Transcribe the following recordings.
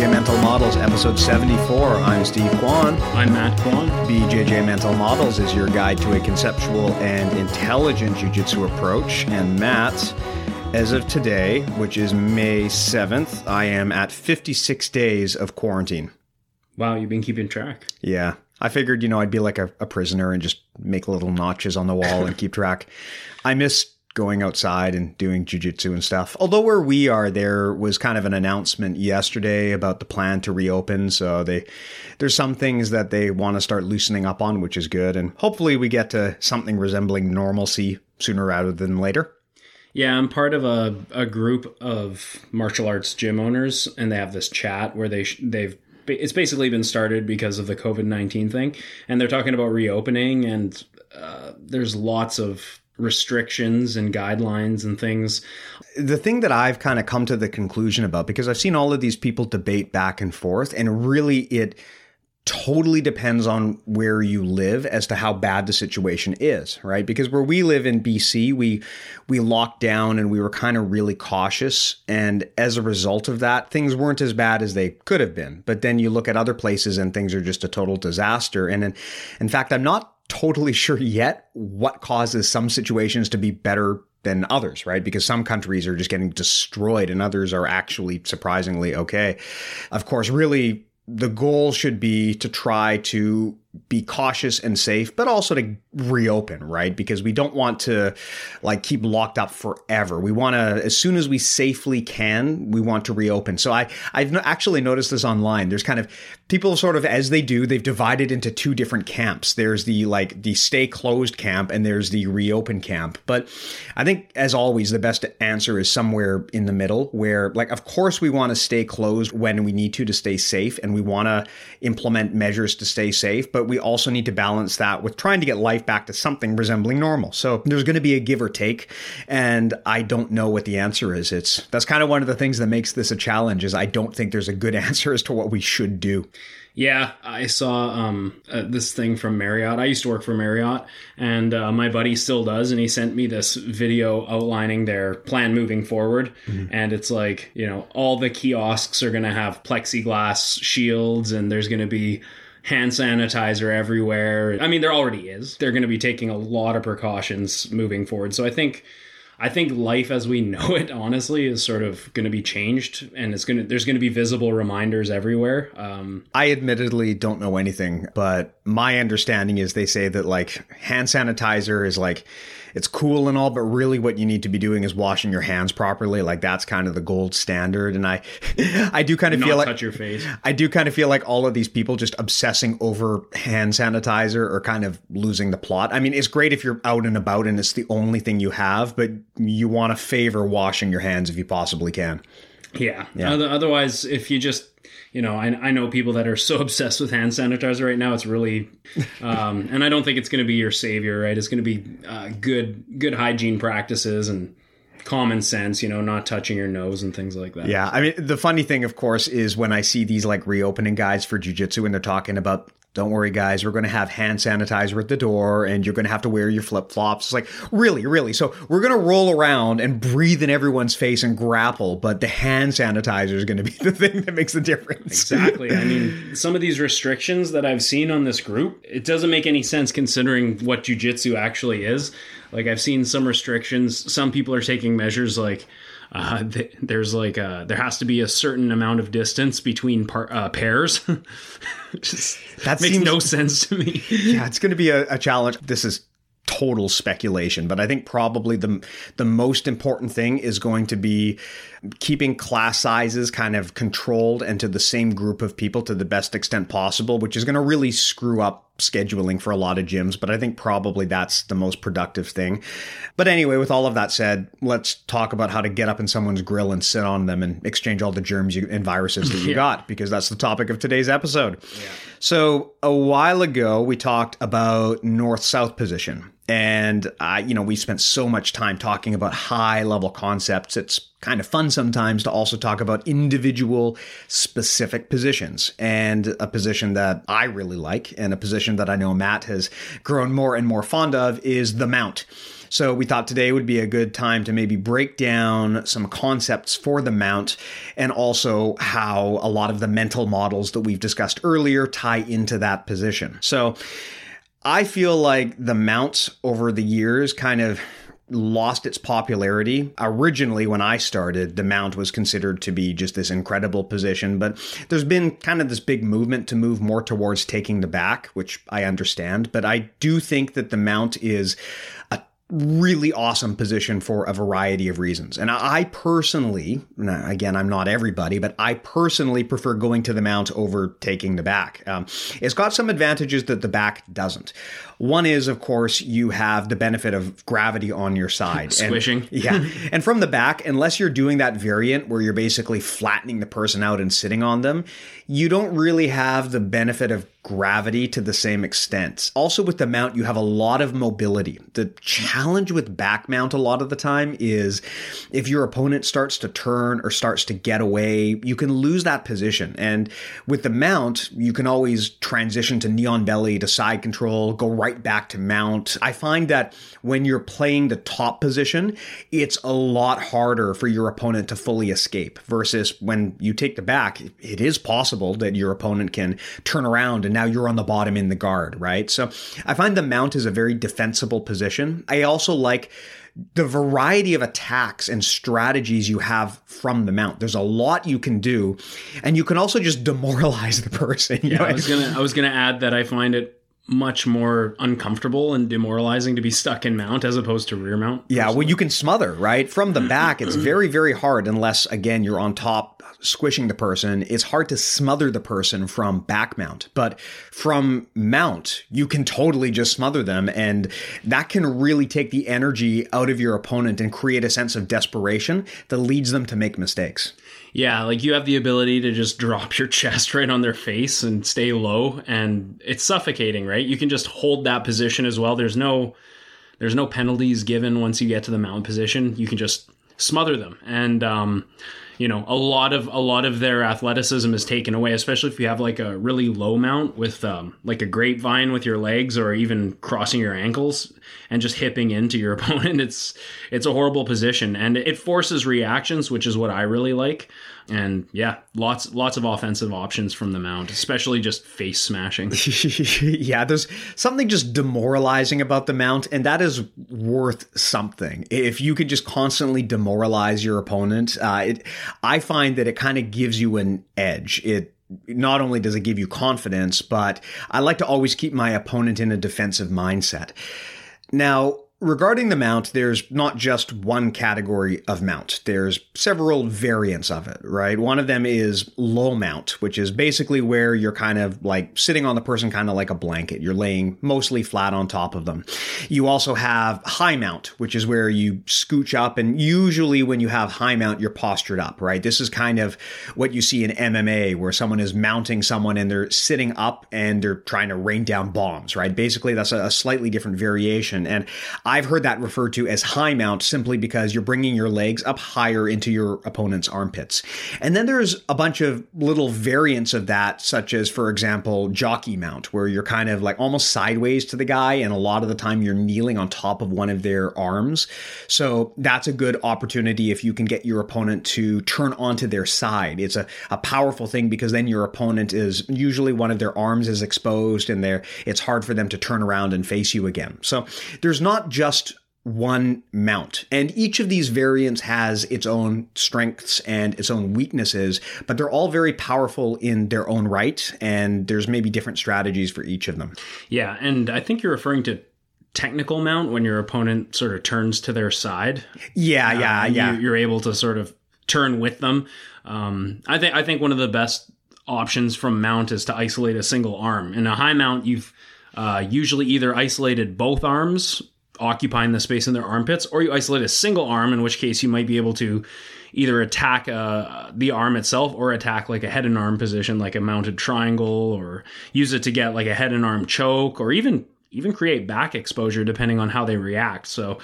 BJJ Mental Models, episode 74. I'm Steve Kwan. I'm Matt Kwan. BJJ Mental Models is your guide to a conceptual and intelligent jiu-jitsu approach. And Matt, as of today, which is May 7th, I am at 56 days of quarantine. Wow, you've been keeping track. Yeah. I figured, you know, I'd be like a, a prisoner and just make little notches on the wall and keep track. I miss going outside and doing jujitsu and stuff. Although where we are, there was kind of an announcement yesterday about the plan to reopen. So they, there's some things that they want to start loosening up on, which is good. And hopefully we get to something resembling normalcy sooner rather than later. Yeah, I'm part of a, a group of martial arts gym owners, and they have this chat where they they've it's basically been started because of the COVID nineteen thing, and they're talking about reopening, and uh, there's lots of restrictions and guidelines and things. The thing that I've kind of come to the conclusion about, because I've seen all of these people debate back and forth, and really it totally depends on where you live as to how bad the situation is, right? Because where we live in BC, we we locked down and we were kind of really cautious and as a result of that, things weren't as bad as they could have been. But then you look at other places and things are just a total disaster. And in, in fact, I'm not totally sure yet what causes some situations to be better than others, right? Because some countries are just getting destroyed and others are actually surprisingly okay. Of course, really the goal should be to try to be cautious and safe, but also to reopen, right? Because we don't want to like keep locked up forever. We want to, as soon as we safely can, we want to reopen. So I, I've actually noticed this online. There's kind of people sort of, as they do, they've divided into two different camps. There's the like the stay closed camp and there's the reopen camp. But I think as always, the best answer is somewhere in the middle where like, of course we want to stay closed when we need to, to stay safe and we want to implement measures to stay safe. But we also need to balance that with trying to get life back to something resembling normal. So there's going to be a give or take, and I don't know what the answer is. It's that's kind of one of the things that makes this a challenge. Is I don't think there's a good answer as to what we should do. Yeah, I saw um, uh, this thing from Marriott. I used to work for Marriott, and uh, my buddy still does. And he sent me this video outlining their plan moving forward. Mm-hmm. And it's like, you know, all the kiosks are going to have plexiglass shields, and there's going to be hand sanitizer everywhere. I mean, there already is. They're going to be taking a lot of precautions moving forward. So I think I think life as we know it, honestly, is sort of going to be changed, and it's going to there's going to be visible reminders everywhere. Um, I admittedly don't know anything, but my understanding is they say that like hand sanitizer is like it's cool and all, but really what you need to be doing is washing your hands properly. Like that's kind of the gold standard. And I, I do kind of Not feel like your face. I do kind of feel like all of these people just obsessing over hand sanitizer are kind of losing the plot. I mean, it's great if you're out and about and it's the only thing you have, but you want to favor washing your hands if you possibly can. Yeah. yeah. Otherwise, if you just you know, I, I know people that are so obsessed with hand sanitizer right now. It's really, um, and I don't think it's going to be your savior, right? It's going to be uh, good, good hygiene practices and common sense, you know, not touching your nose and things like that. Yeah. I mean, the funny thing, of course, is when I see these like reopening guides for jujitsu and they're talking about don't worry, guys, we're going to have hand sanitizer at the door and you're going to have to wear your flip flops. It's like, really, really? So we're going to roll around and breathe in everyone's face and grapple, but the hand sanitizer is going to be the thing that makes the difference. Exactly. I mean, some of these restrictions that I've seen on this group, it doesn't make any sense considering what jujitsu actually is. Like, I've seen some restrictions. Some people are taking measures like, uh, th- there's like a, there has to be a certain amount of distance between par- uh, pairs. That makes seems- no sense to me. Yeah, it's going to be a, a challenge. This is total speculation, but I think probably the the most important thing is going to be keeping class sizes kind of controlled and to the same group of people to the best extent possible, which is going to really screw up scheduling for a lot of gyms, but I think probably that's the most productive thing. But anyway, with all of that said, let's talk about how to get up in someone's grill and sit on them and exchange all the germs you, and viruses that you got, because that's the topic of today's episode. So a while ago, we talked about north-south position. And I, you know, we spent so much time talking about high level concepts. It's kind of fun sometimes to also talk about individual specific positions. And a position that I really like and a position that I know Matt has grown more and more fond of is the mount. So we thought today would be a good time to maybe break down some concepts for the mount and also how a lot of the mental models that we've discussed earlier tie into that position. So I feel like the mounts over the years kind of lost its popularity. Originally, when I started, the mount was considered to be just this incredible position, but there's been kind of this big movement to move more towards taking the back, which I understand. But I do think that the mount is a really awesome position for a variety of reasons. And I personally, again, I'm not everybody, but I personally prefer going to the mount over taking the back. Um, it's got some advantages that the back doesn't. One is, of course, you have the benefit of gravity on your side. And- Squishing. yeah. And from the back, unless you're doing that variant where you're basically flattening the person out and sitting on them, you don't really have the benefit of gravity to the same extent. Also, with the mount, you have a lot of mobility. The challenge with back mount a lot of the time is if your opponent starts to turn or starts to get away, you can lose that position. And with the mount, you can always transition to knee on belly to side control, go right back to mount. I find that when you're playing the top position, it's a lot harder for your opponent to fully escape versus when you take the back, it is possible that your opponent can turn around and now you're on the bottom in the guard, right? So I find the mount is a very defensible position. I also like the variety of attacks and strategies you have from the mount. There's a lot you can do, and you can also just demoralize the person. You know? I was gonna I was gonna add that I find it much more uncomfortable and demoralizing to be stuck in mount as opposed to rear mount. Yeah, well, you can smother, right? From the back, it's very, very hard unless, again, you're on top squishing the person. It's hard to smother the person from back mount. But from mount, you can totally just smother them. And that can really take the energy out of your opponent and create a sense of desperation that leads them to make mistakes. Yeah, like you have the ability to just drop your chest right on their face and stay low and it's suffocating, right? You can just hold that position as well. There's no there's no penalties given once you get to the mount position. You can just smother them. And um you know, a lot of a lot of their athleticism is taken away, especially if you have like a really low mount with um, like a grapevine with your legs or even crossing your ankles and just hipping into your opponent. It's it's a horrible position and it forces reactions, which is what I really like. And yeah, lots lots of offensive options from the mount, especially just face smashing. yeah, there's something just demoralizing about the mount, and that is worth something. If you could just constantly demoralize your opponent, uh, it, I find that it kind of gives you an edge. It not only does it give you confidence, but I like to always keep my opponent in a defensive mindset. Now, regarding the mount, there's not just one category of mount. There's several variants of it, right? One of them is low mount, which is basically where you're kind of like sitting on the person kind of like a blanket. You're laying mostly flat on top of them. You also have high mount, which is where you scooch up and usually when you have high mount, you're postured up, right? This is kind of what you see in MMA where someone is mounting someone and they're sitting up and they're trying to rain down bombs, right? Basically, that's a, slightly different variation. And I've heard that referred to as high mount simply because you're bringing your legs up higher into your opponent's armpits. And then there's a bunch of little variants of that, such as, for example, jockey mount, where you're kind of like almost sideways to the guy, and a lot of the time you're kneeling on top of one of their arms. So that's a good opportunity if you can get your opponent to turn onto their side. It's a, a powerful thing because then your opponent is usually one of their arms is exposed and they're, it's hard for them to turn around and face you again. So there's not just one mount. And each of these variants has its own strengths and its own weaknesses, but they're all very powerful in their own right. And there's maybe different strategies for each of them. Yeah. And I think you're referring to technical mount when your opponent sort of turns to their side. Yeah, yeah, Um, yeah. You, you're able to sort of turn with them. Um, I think I think one of the best options from mount is to isolate a single arm. In a high mount, you've uh, usually either isolated both arms, occupying the space in their armpits, or you isolate a single arm, in which case you might be able to either attack uh, the arm itself or attack like a head and arm position, like a mounted triangle, or use it to get like a head and arm choke, or even even create back exposure depending on how they react. So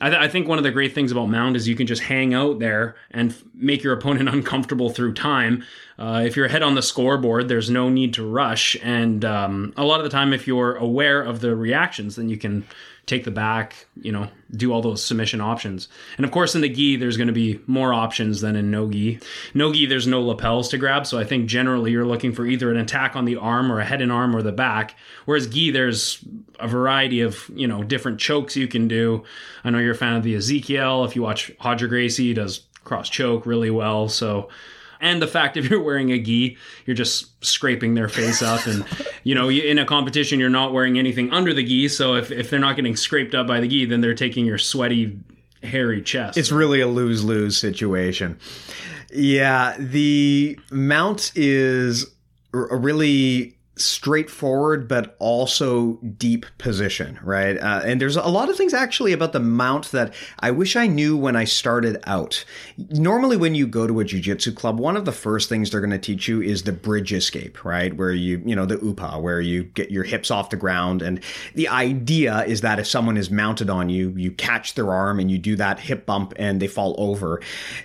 I, th- I, think one of the great things about mount is you can just hang out there and f- make your opponent uncomfortable through time. Uh, if you're ahead on the scoreboard, there's no need to rush. And um, a lot of the time, if you're aware of the reactions, then you can take the back, you know, do all those submission options. And of course, in the gi, there's going to be more options than in no gi. No gi, there's no lapels to grab. So I think generally you're looking for either an attack on the arm or a head and arm or the back. Whereas gi, there's a variety of, you know, different chokes you can do. I know you're a fan of the Ezekiel. If you watch Roger Gracie, he does cross choke really well. So, and the fact if you're wearing a gi, you're just scraping their face up, and you know in a competition you're not wearing anything under the gi. So if if they're not getting scraped up by the gi, then they're taking your sweaty, hairy chest. It's really a lose lose situation. Yeah, the mount is a really straightforward but also deep position, right? Uh, and there's a lot of things actually about the mount that I wish I knew when I started out. Normally, when you go to a jujitsu club, one of the first things they're going to teach you is the bridge escape, right? Where you, you know, the upa, where you get your hips off the ground. And the idea is that if someone is mounted on you, you catch their arm and you do that hip bump and they fall over.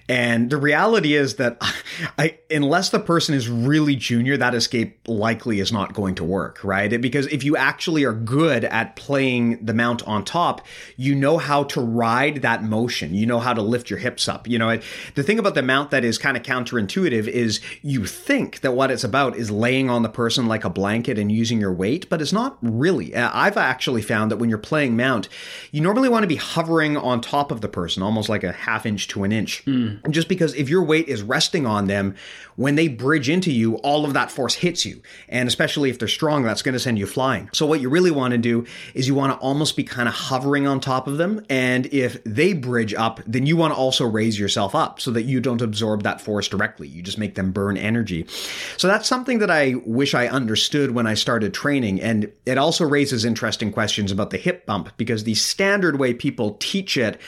And the reality is that I, unless the person is really junior, that escape likely is not going to work, right? Because if you actually are good at playing the mount on top, you know how to ride that motion. You know how to lift your hips up. You know, the thing about the mount that is kind of counterintuitive is you think that what it's about is laying on the person like a blanket and using your weight, but it's not really. Uh, I've actually found that when you're playing mount, you normally want to be hovering on top of the person, almost like a half inch to an inch. Mm. Just because if your weight is resting on them, when they bridge into you, all of that force hits you. And especially if they're strong, that's going to send you flying. So what you really want to do is you want to almost be kind of hovering on top of them. And if they bridge up, then you want to also raise yourself up so that you don't absorb that force directly. You just make them burn energy. So that's something that I wish I understood when I started training. And it also raises interesting questions about the hip bump because the standard way people teach it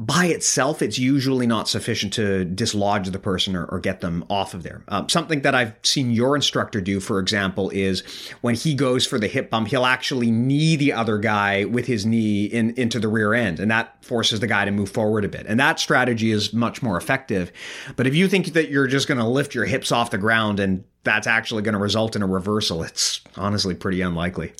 by itself, it's usually not sufficient to dislodge the person or, or get them off of there. Um, something that I've seen your instructor do, for example, is when he goes for the hip bump, he'll actually knee the other guy with his knee in, into the rear end, and that forces the guy to move forward a bit. And that strategy is much more effective. But if you think that you're just going to lift your hips off the ground and that's actually going to result in a reversal, it's honestly pretty unlikely.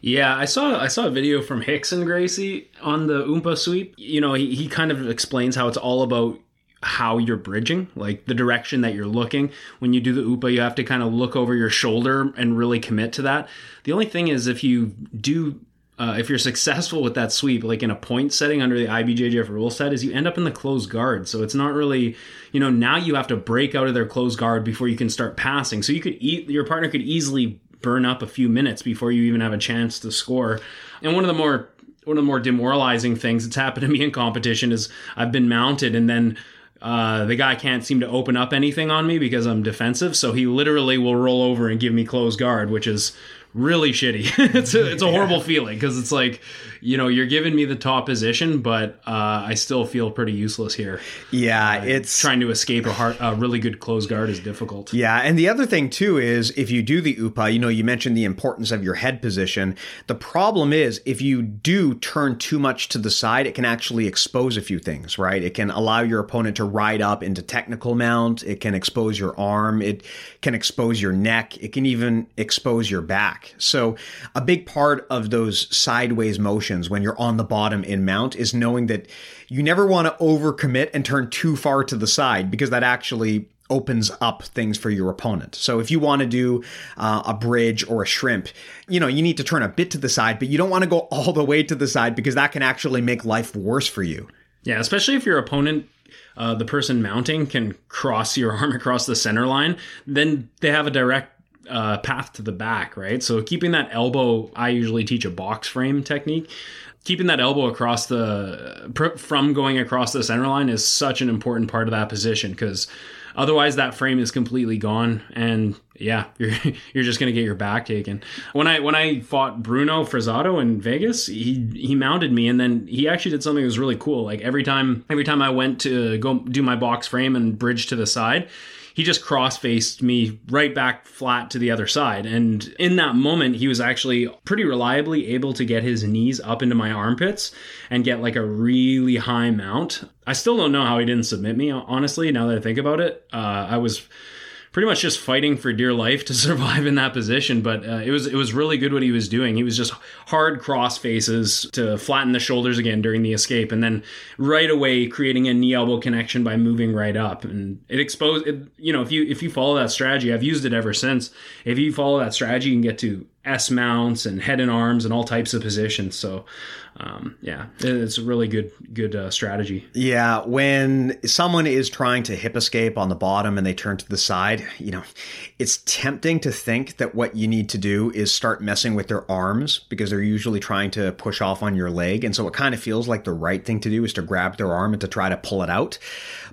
Yeah, I saw I saw a video from Rickson Gracie on the Upa sweep. You know, he, he kind of explains how it's all about how you're bridging, like the direction that you're looking. When you do the Upa, you have to kind of look over your shoulder and really commit to that. The only thing is if you do uh, if you're successful with that sweep, like in a point setting under the IBJJF rule set, is you end up in the closed guard. So it's not really, you know, now you have to break out of their closed guard before you can start passing. So you could eat, your partner could easily burn up a few minutes before you even have a chance to score. And one of the more one of the more demoralizing things that's happened to me in competition is I've been mounted and then uh, the guy can't seem to open up anything on me because I'm defensive. So he literally will roll over and give me close guard, which is really shitty. it's a, it's a horrible yeah. feeling because it's like, you know, you're giving me the top position, but uh, I still feel pretty useless here. Yeah, uh, it's trying to escape a, hard, a really good close guard is difficult. Yeah, and the other thing too is if you do the upa, you know, you mentioned the importance of your head position. The problem is if you do turn too much to the side, it can actually expose a few things, right? It can allow your opponent to ride up into technical mount. It can expose your arm. It can expose your neck. It can even expose your back. So, a big part of those sideways motions when you're on the bottom in mount is knowing that you never want to overcommit and turn too far to the side because that actually opens up things for your opponent. So if you want to do uh, a bridge or a shrimp, you know, you need to turn a bit to the side, but you don't want to go all the way to the side because that can actually make life worse for you. Yeah, especially if your opponent uh, the person mounting can cross your arm across the center line, then they have a direct uh, path to the back, right? So keeping that elbow, I usually teach a box frame technique. Keeping that elbow across the from going across the center line is such an important part of that position because otherwise that frame is completely gone and yeah, you're you're just gonna get your back taken. When I when I fought Bruno Frazatto in Vegas, he he mounted me, and then he actually did something that was really cool. Like every time every time I went to go do my box frame and bridge to the side, he just cross faced me right back flat to the other side. And in that moment, he was actually pretty reliably able to get his knees up into my armpits and get like a really high mount. I still don't know how he didn't submit me, honestly, now that I think about it. Uh, I was pretty much just fighting for dear life to survive in that position. But uh, it was it was really good what he was doing. He was just hard cross faces to flatten the shoulders again during the escape, and then right away creating a knee elbow connection by moving right up. And it exposed. It, you know, if you if you follow that strategy, I've used it ever since. If you follow that strategy, you can get to S mounts and head and arms and all types of positions. So, um, yeah, it's a really good good uh, strategy. Yeah, when someone is trying to hip escape on the bottom and they turn to the side, you know, it's tempting to think that what you need to do is start messing with their arms because they're usually trying to push off on your leg, and so it kind of feels like the right thing to do is to grab their arm and to try to pull it out.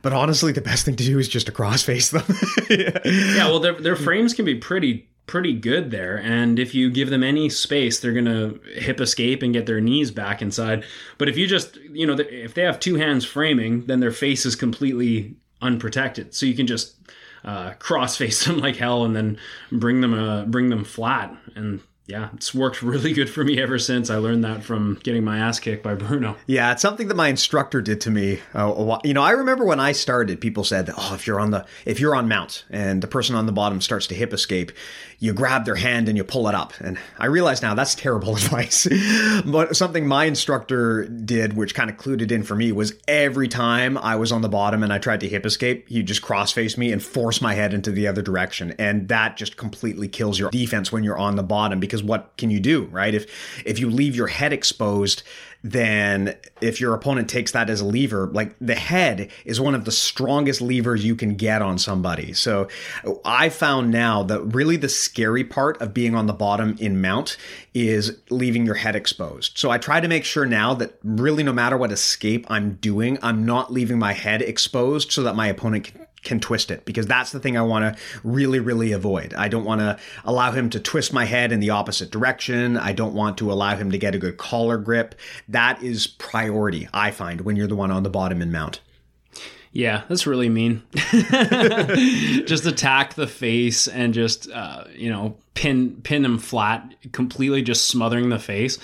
But honestly, the best thing to do is just to cross face them. yeah. yeah, well, their their frames can be pretty pretty good there. And if you give them any space, they're going to hip escape and get their knees back inside. But if you just, you know, if they have two hands framing, then their face is completely unprotected. So you can just uh, cross face them like hell and then bring them uh, bring them flat. And yeah, it's worked really good for me ever since. I learned that from getting my ass kicked by Bruno. Yeah, it's something that my instructor did to me. Uh, you know, I remember when I started, people said, "Oh, if you're on the if you're on mount and the person on the bottom starts to hip escape, you grab their hand and you pull it up. And I realize now that's terrible advice. but something my instructor did, which kind of clued it in for me, was every time I was on the bottom and I tried to hip escape, he'd just cross face me and force my head into the other direction. And that just completely kills your defense when you're on the bottom because what can you do, right? If if you leave your head exposed, then if your opponent takes that as a lever, like the head is one of the strongest levers you can get on somebody. So I found now that really the scary part of being on the bottom in mount is leaving your head exposed. So I try to make sure now that really no matter what escape I'm doing, I'm not leaving my head exposed so that my opponent can can twist it because that's the thing I want to really, really avoid. I don't want to allow him to twist my head in the opposite direction. I don't want to allow him to get a good collar grip. That is priority, I find, when you're the one on the bottom and mount. Yeah, that's really mean. just attack the face and just uh, you know pin pin him flat, completely just smothering the face.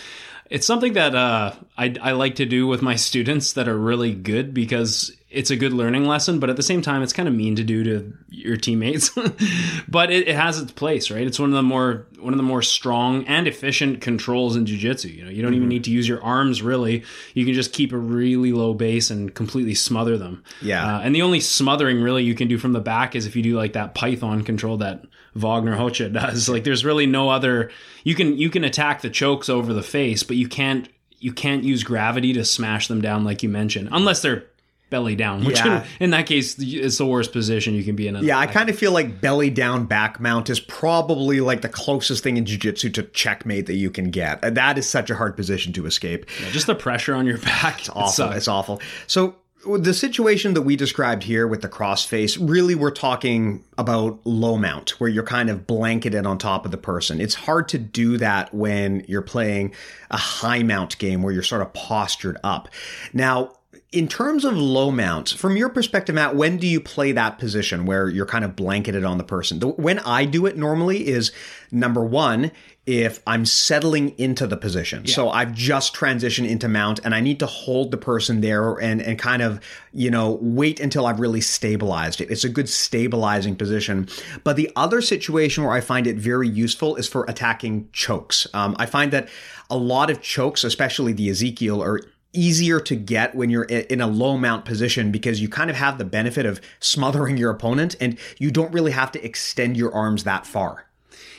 It's something that uh, I, I like to do with my students that are really good because it's a good learning lesson, but at the same time, it's kind of mean to do to your teammates. but it, it, has its place, right? It's one of the more one of the more strong and efficient controls in jiu-jitsu. You know, you don't mm-hmm. even need to use your arms really. You can just keep a really low base and completely smother them. Yeah. Uh, and the only smothering really you can do from the back is if you do like that Python control that Wagner Rocha does. Like, there's really no other. You can you can attack the chokes over the face, but you can't you can't use gravity to smash them down like you mentioned, unless they're belly down, which yeah. in, in, that case it's the worst position you can be in. Yeah, I kind of feel like belly down back mount is probably like the closest thing in jiu-jitsu to checkmate that you can get. That is such a hard position to escape. Yeah, just the pressure on your back. It's awful. It it's awful. So the situation that we described here with the crossface, really we're talking about low mount, where you're kind of blanketed on top of the person. It's hard to do that when you're playing a high mount game where you're sort of postured up. Now, in terms of low mounts, from your perspective, Matt, when do you play that position where you're kind of blanketed on the person? The, when I do it normally is number one, if I'm settling into the position. Yeah. So I've just transitioned into mount and I need to hold the person there and, and kind of, you know, wait until I've really stabilized it. It's a good stabilizing position. But the other situation where I find it very useful is for attacking chokes. Um, I find that a lot of chokes, especially the Ezekiel, are easier to get when you're in a low mount position because you kind of have the benefit of smothering your opponent and you don't really have to extend your arms that far.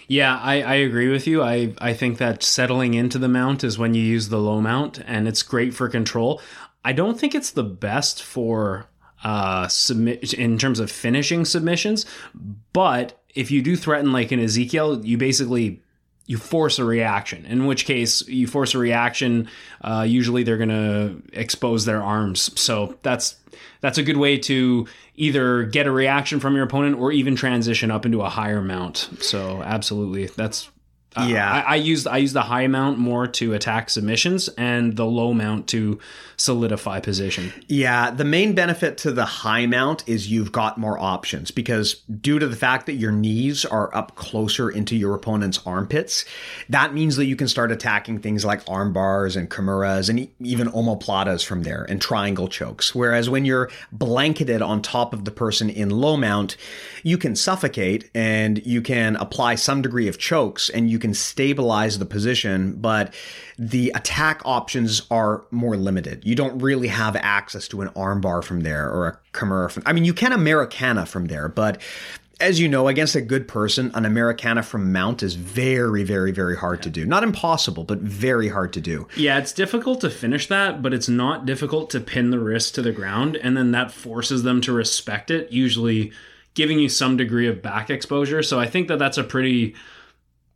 Yeah, I, I agree with you. I, I think that settling into the mount is when you use the low mount, and it's great for control. I don't think it's the best for uh, submit in terms of finishing submissions, but if you do threaten like an Ezekiel, you basically you force a reaction. In which case, you force a reaction. Uh, usually, they're going to expose their arms. So that's that's a good way to either get a reaction from your opponent or even transition up into a higher mount. So absolutely, that's Uh, yeah. I, I use I use the high mount more to attack submissions and the low mount to solidify position. Yeah, the main benefit to the high mount is you've got more options because due to the fact that your knees are up closer into your opponent's armpits, that means that you can start attacking things like arm bars and kimuras and even omoplatas from there and triangle chokes. Whereas when you're blanketed on top of the person in low mount, you can suffocate and you can apply some degree of chokes and you can stabilize the position, but the attack options are more limited. You don't really have access to an armbar from there or a Kimura from. I mean, you can Americana from there, but as you know, against a good person, an Americana from mount is very, very, very hard to do. Not impossible, but very hard to do. Yeah, it's difficult to finish that, but it's not difficult to pin the wrist to the ground, and then that forces them to respect it, usually giving you some degree of back exposure. So I think that that's a pretty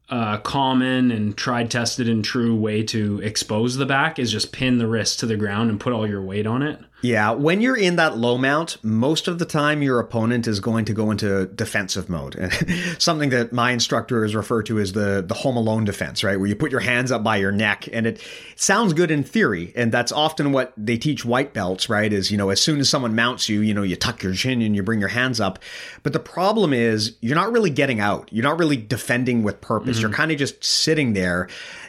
uh, common and tried, tested, and true way to expose the back is just pin the wrist to the ground and put all your weight on it. Yeah, when you're in that low mount, most of the time your opponent is going to go into defensive mode. Something that my instructor has referred to as the the home alone defense, right? Where you put your hands up by your neck and it sounds good in theory, and that's often what they teach white belts, right? Is, you know, as soon as someone mounts you, you know, you tuck your chin and you bring your hands up. But the problem is you're not really getting out. You're not really defending with purpose. Mm-hmm. You're kind of just sitting there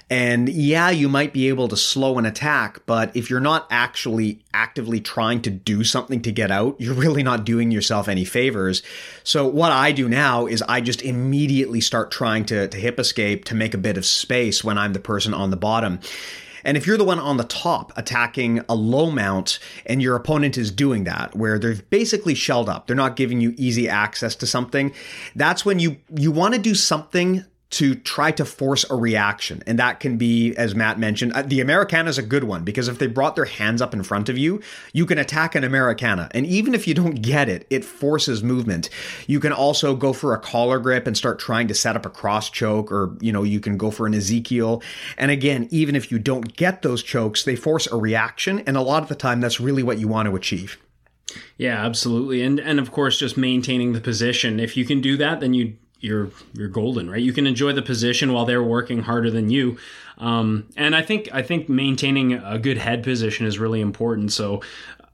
and yeah, you might be able to slow an attack, but if you're not actually actively trying to do something to get out, you're really not doing yourself any favors. So what I do now is I just immediately start trying to, to hip escape to make a bit of space when I'm the person on the bottom. And if you're the one on the top attacking a low mount and your opponent is doing that, where they're basically shelled up, they're not giving you easy access to something, that's when you, you want to do something to try to force a reaction. And that can be, as Matt mentioned, uh, the Americana is a good one because if they brought their hands up in front of you, you can attack an Americana. And even if you don't get it, it forces movement. You can also go for a collar grip and start trying to set up a cross choke, or, you know, you can go for an Ezekiel. And again, even if you don't get those chokes, they force a reaction. And a lot of the time, that's really what you want to achieve. Yeah, absolutely. And and of course just maintaining the position. If you can do that, then you you're you're golden, right? You can enjoy the position while they're working harder than you. Um, and I think I think maintaining a good head position is really important. So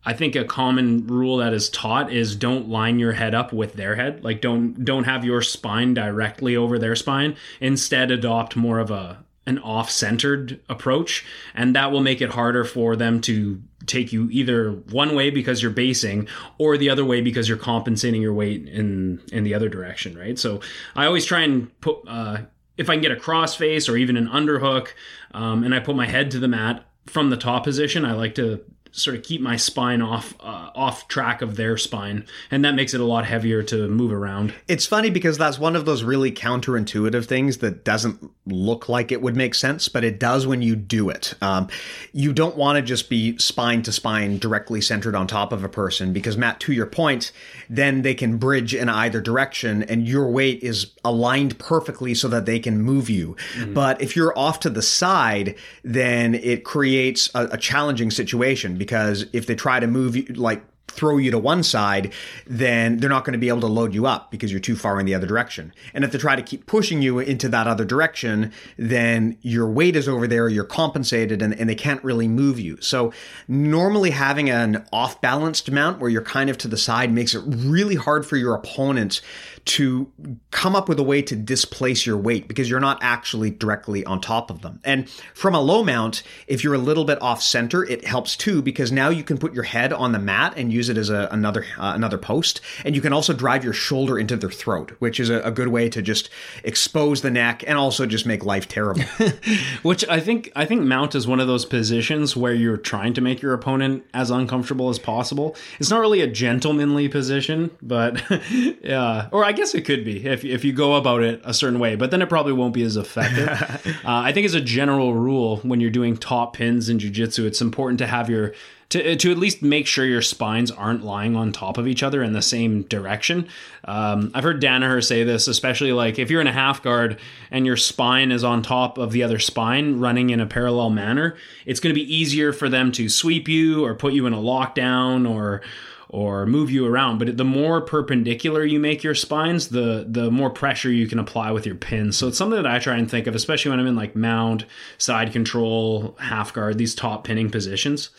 I think a common rule that is taught is don't line your head up with their head. Like don't don't have your spine directly over their spine. Instead, adopt more of a an off-centered approach, and that will make it harder for them to take you either one way because you're basing or the other way because you're compensating your weight in in the other direction right? So i always try and put uh, if i can get a crossface or even an underhook um, and i put my head to the mat from the top position i like to sort of keep my spine off uh, off track of their spine, and that makes it a lot heavier to move around. It's funny because that's one of those really counterintuitive things that doesn't look like it would make sense, but it does when you do it. Um, you don't want to just be spine to spine directly centered on top of a person because Matt, to your point, then they can bridge in either direction, and your weight is aligned perfectly so that they can move you. Mm-hmm. But if you're off to the side, then it creates a, a challenging situation because if they try to move you, like throw you to one side, then they're not going to be able to load you up because you're too far in the other direction. And if they try to keep pushing you into that other direction, then your weight is over there, you're compensated, and, and they can't really move you. So normally having an off balanced mount where you're kind of to the side makes it really hard for your opponent to come up with a way to displace your weight because you're not actually directly on top of them. And from a low mount, if you're a little bit off center, it helps too because now you can put your head on the mat and use it as a, another uh, another post, and you can also drive your shoulder into their throat, which is a, a good way to just expose the neck and also just make life terrible. Which I think I think mount is one of those positions where you're trying to make your opponent as uncomfortable as possible. It's not really a gentlemanly position, but yeah, or I guess it could be if if you go about it a certain way, but then it probably won't be as effective. uh, I think as a general rule, when you're doing top pins in jujitsu, it's important to have your to, to at least make sure your spines aren't lying on top of each other in the same direction. Um, I've heard Danaher say this, especially like if you're in a half guard and your spine is on top of the other spine running in a parallel manner, it's going to be easier for them to sweep you or put you in a lockdown or or move you around. But the more perpendicular you make your spines, the the more pressure you can apply with your pins. So it's something that I try and think of, especially when I'm in like mount, side control, half guard, these top pinning positions.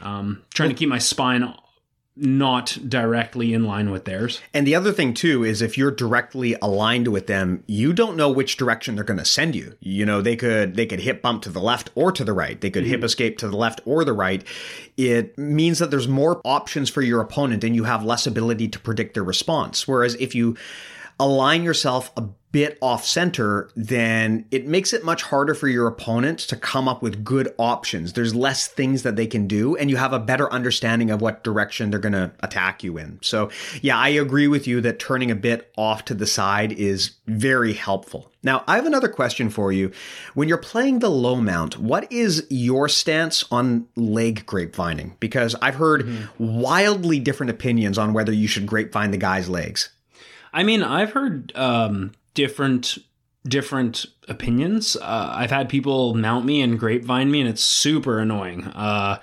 Um, trying to keep my spine not directly in line with theirs. And the other thing too is if you're directly aligned with them, you don't know which direction they're going to send you. You know, they could they could hip bump to the left or to the right. They could mm-hmm. hip escape to the left or the right. It means that there's more options for your opponent and you have less ability to predict their response. Whereas if you align yourself a bit off center, then it makes it much harder for your opponent to come up with good options. There's less things that they can do, and you have a better understanding of what direction they're going to attack you in. So, yeah, I agree with you that turning a bit off to the side is very helpful. Now, I have another question for you. When you're playing the low mount, what is your stance on leg grapevining? Because I've heard mm-hmm. wildly different opinions on whether you should grapevine the guy's legs. I mean, I've heard um, different different opinions. Uh, I've had people mount me and grapevine me, and it's super annoying. Uh,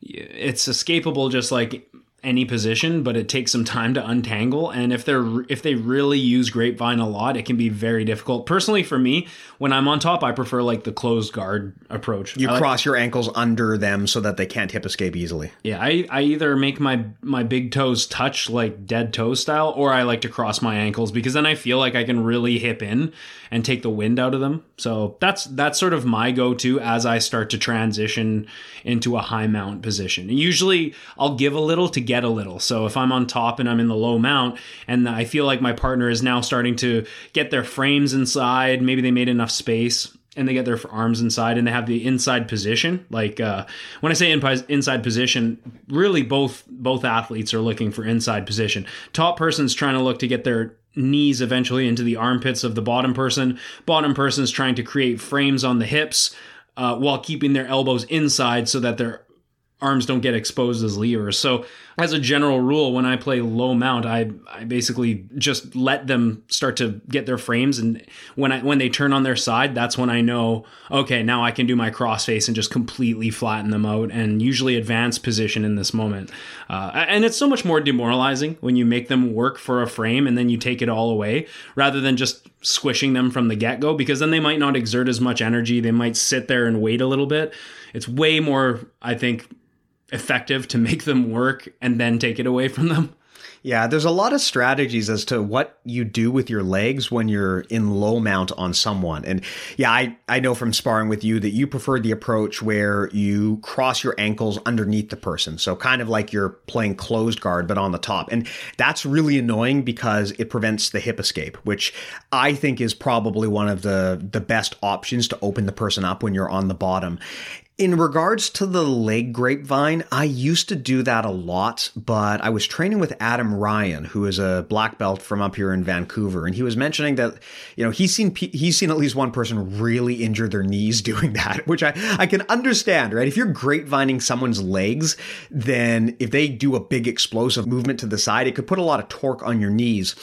it's escapable just like any position, but it takes some time to untangle. And if they're if they really use grapevine a lot, it can be very difficult. Personally, for me, when I'm on top, I prefer like the closed guard approach. You I cross like, your ankles under them so that they can't hip escape easily. Yeah, I, I either make my my big toes touch like dead toe style, or I like to cross my ankles because then I feel like I can really hip in and take the wind out of them. So that's that's sort of my go to as I start to transition into a high mount position. usually, I'll give a little to get a little. So if I'm on top and I'm in the low mount and I feel like my partner is now starting to get their frames inside, maybe they made enough space and they get their arms inside and they have the inside position like uh, when i say inside position really both both athletes are looking for inside position top person's trying to look to get their knees eventually into the armpits of the bottom person bottom person's trying to create frames on the hips uh, while keeping their elbows inside so that their arms don't get exposed as levers. So as a general rule, when I play low mount, I I basically just let them start to get their frames, and when I when they turn on their side, that's when I know okay now I can do my crossface and just completely flatten them out, and usually advance position in this moment. Uh, and it's so much more demoralizing when you make them work for a frame and then you take it all away rather than just squishing them from the get go, because then they might not exert as much energy. They might sit there and wait a little bit. It's way more, I think, effective to make them work and then take it away from them. Yeah, there's a lot of strategies as to what you do with your legs when you're in low mount on someone. And yeah, I, I know from sparring with you that you prefer the approach where you cross your ankles underneath the person. So kind of like you're playing closed guard, but on the top. And that's really annoying because it prevents the hip escape, which I think is probably one of the, the best options to open the person up when you're on the bottom. In regards to the leg grapevine, I used to do that a lot, but I was training with Adam Ryan, who is a black belt from up here in Vancouver, and he was mentioning that you know he's seen he's seen at least one person really injure their knees doing that, which I I can understand, right? If you're grapevining someone's legs, then if they do a big explosive movement to the side, it could put a lot of torque on your knees.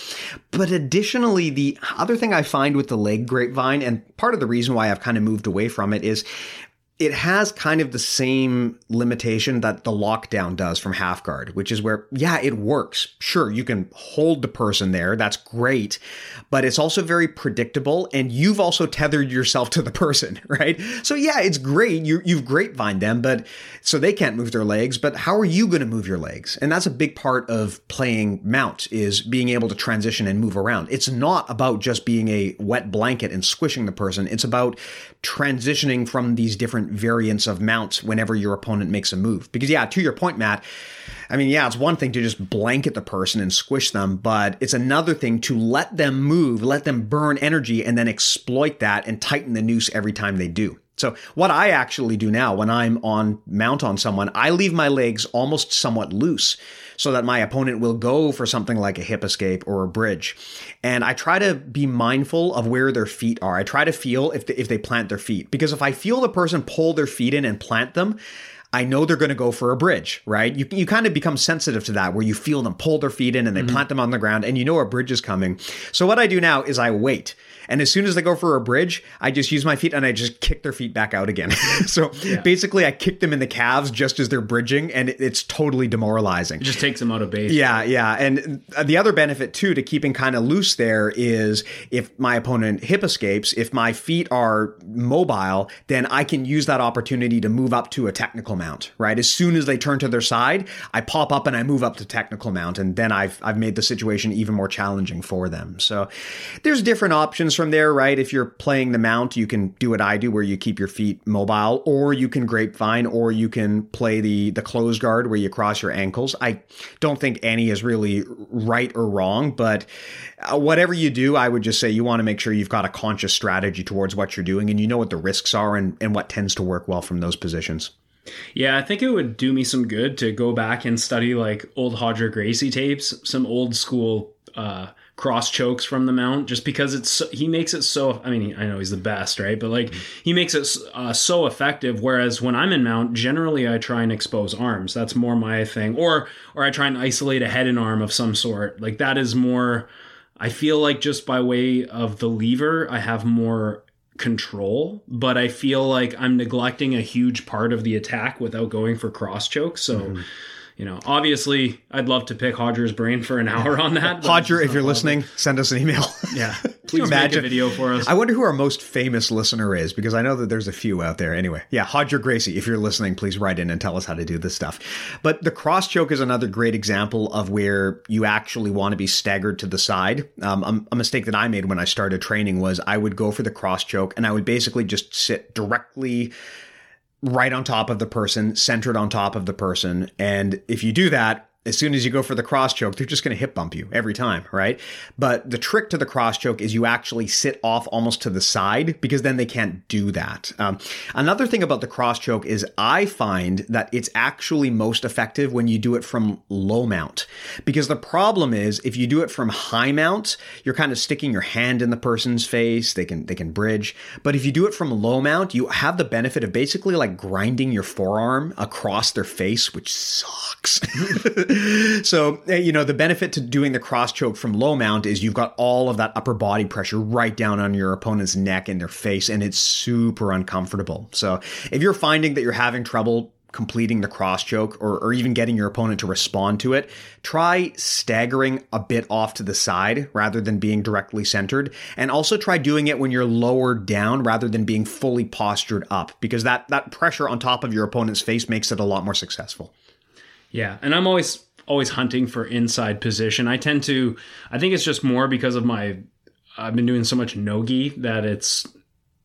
But additionally, the other thing I find with the leg grapevine, and part of the reason why I've kind of moved away from it is it has kind of the same limitation that the lockdown does from half guard, which is where, yeah, it works. Sure, you can hold the person there. That's great. But it's also very predictable. And you've also tethered yourself to the person, right? So yeah, it's great. You, you've grapevined them, but so they can't move their legs. But how are you going to move your legs? And that's a big part of playing mount is being able to transition and move around. It's not about just being a wet blanket and squishing the person. It's about transitioning from these different variants of mounts whenever your opponent makes a move. Because yeah, to your point, Matt, I mean, yeah, it's one thing to just blanket the person and squish them, but it's another thing to let them move, let them burn energy, and then exploit that and tighten the noose every time they do. So what I actually do now when I'm on mount on someone, I leave my legs almost somewhat loose so that my opponent will go for something like a hip escape or a bridge. And I try to be mindful of where their feet are. I try to feel if they, if they plant their feet because if I feel the person pull their feet in and plant them, I know they're going to go for a bridge, right? You, you kind of become sensitive to that where you feel them pull their feet in and they mm-hmm. plant them on the ground and you know a bridge is coming. So what I do now is I wait. And as soon as they go for a bridge, I just use my feet and I just kick their feet back out again. so yeah. basically, I kick them in the calves just as they're bridging, and it's totally demoralizing. It just takes them out of base. Yeah, yeah. And uh, the other benefit, too, to keeping kind of loose there is if my opponent hip escapes, if my feet are mobile, then I can use that opportunity to move up to a technical mount, right? As soon as they turn to their side, I pop up and I move up to technical mount, and then I've, I've made the situation even more challenging for them. So there's different options from there, right? If you're playing the mount, you can do what I do where you keep your feet mobile, or you can grapevine, or you can play the the closed guard where you cross your ankles. I don't think any is really right or wrong, but uh, whatever you do, I would just say you want to make sure you've got a conscious strategy towards what you're doing and you know what the risks are and, and what tends to work well from those positions. Yeah, I think it would do me some good to go back and study like old Roger Gracie tapes, some old school uh, cross chokes from the mount just because it's so, he makes it so i mean i know he's the best right? But like mm-hmm. he makes it uh, so effective whereas when i'm in mount generally i try and expose arms. That's more my thing. Or or i try and isolate a head and arm of some sort. Like that is more i feel like just by way of the lever i have more control but i feel like i'm neglecting a huge part of the attack without going for cross choke so mm-hmm you know, obviously, I'd love to pick Roger's brain for an hour on that. Roger, if you're listening, send us an email. Yeah, please imagine? make a video for us. I wonder who our most famous listener is because I know that there's a few out there. Anyway, yeah, Roger Gracie, if you're listening, please write in and tell us how to do this stuff. But the cross choke is another great example of where you actually want to be staggered to the side. Um, a, a mistake that I made when I started training was I would go for the cross choke and I would basically just sit directly right on top of the person, centered on top of the person. And if you do that, as soon as you go for the cross choke, they're just going to hip bump you every time, right? But the trick to the cross choke is you actually sit off almost to the side because then they can't do that. Um, another thing about the cross choke is I find that it's actually most effective when you do it from low mount because the problem is if you do it from high mount, you're kind of sticking your hand in the person's face. They can they can bridge, but if you do it from low mount, you have the benefit of basically like grinding your forearm across their face, which sucks. so, eh, you know, the benefit to doing the cross choke from low mount is you've got all of that upper body pressure right down on your opponent's neck and their face, and it's super uncomfortable. So, if you're finding that you're having trouble completing the cross choke or, or even getting your opponent to respond to it, try staggering a bit off to the side rather than being directly centered. And also try doing it when you're lower down rather than being fully postured up because that, that pressure on top of your opponent's face makes it a lot more successful. Yeah. And I'm always always hunting for inside position. I tend to, I think it's just more because of my, I've been doing so much nogi that it's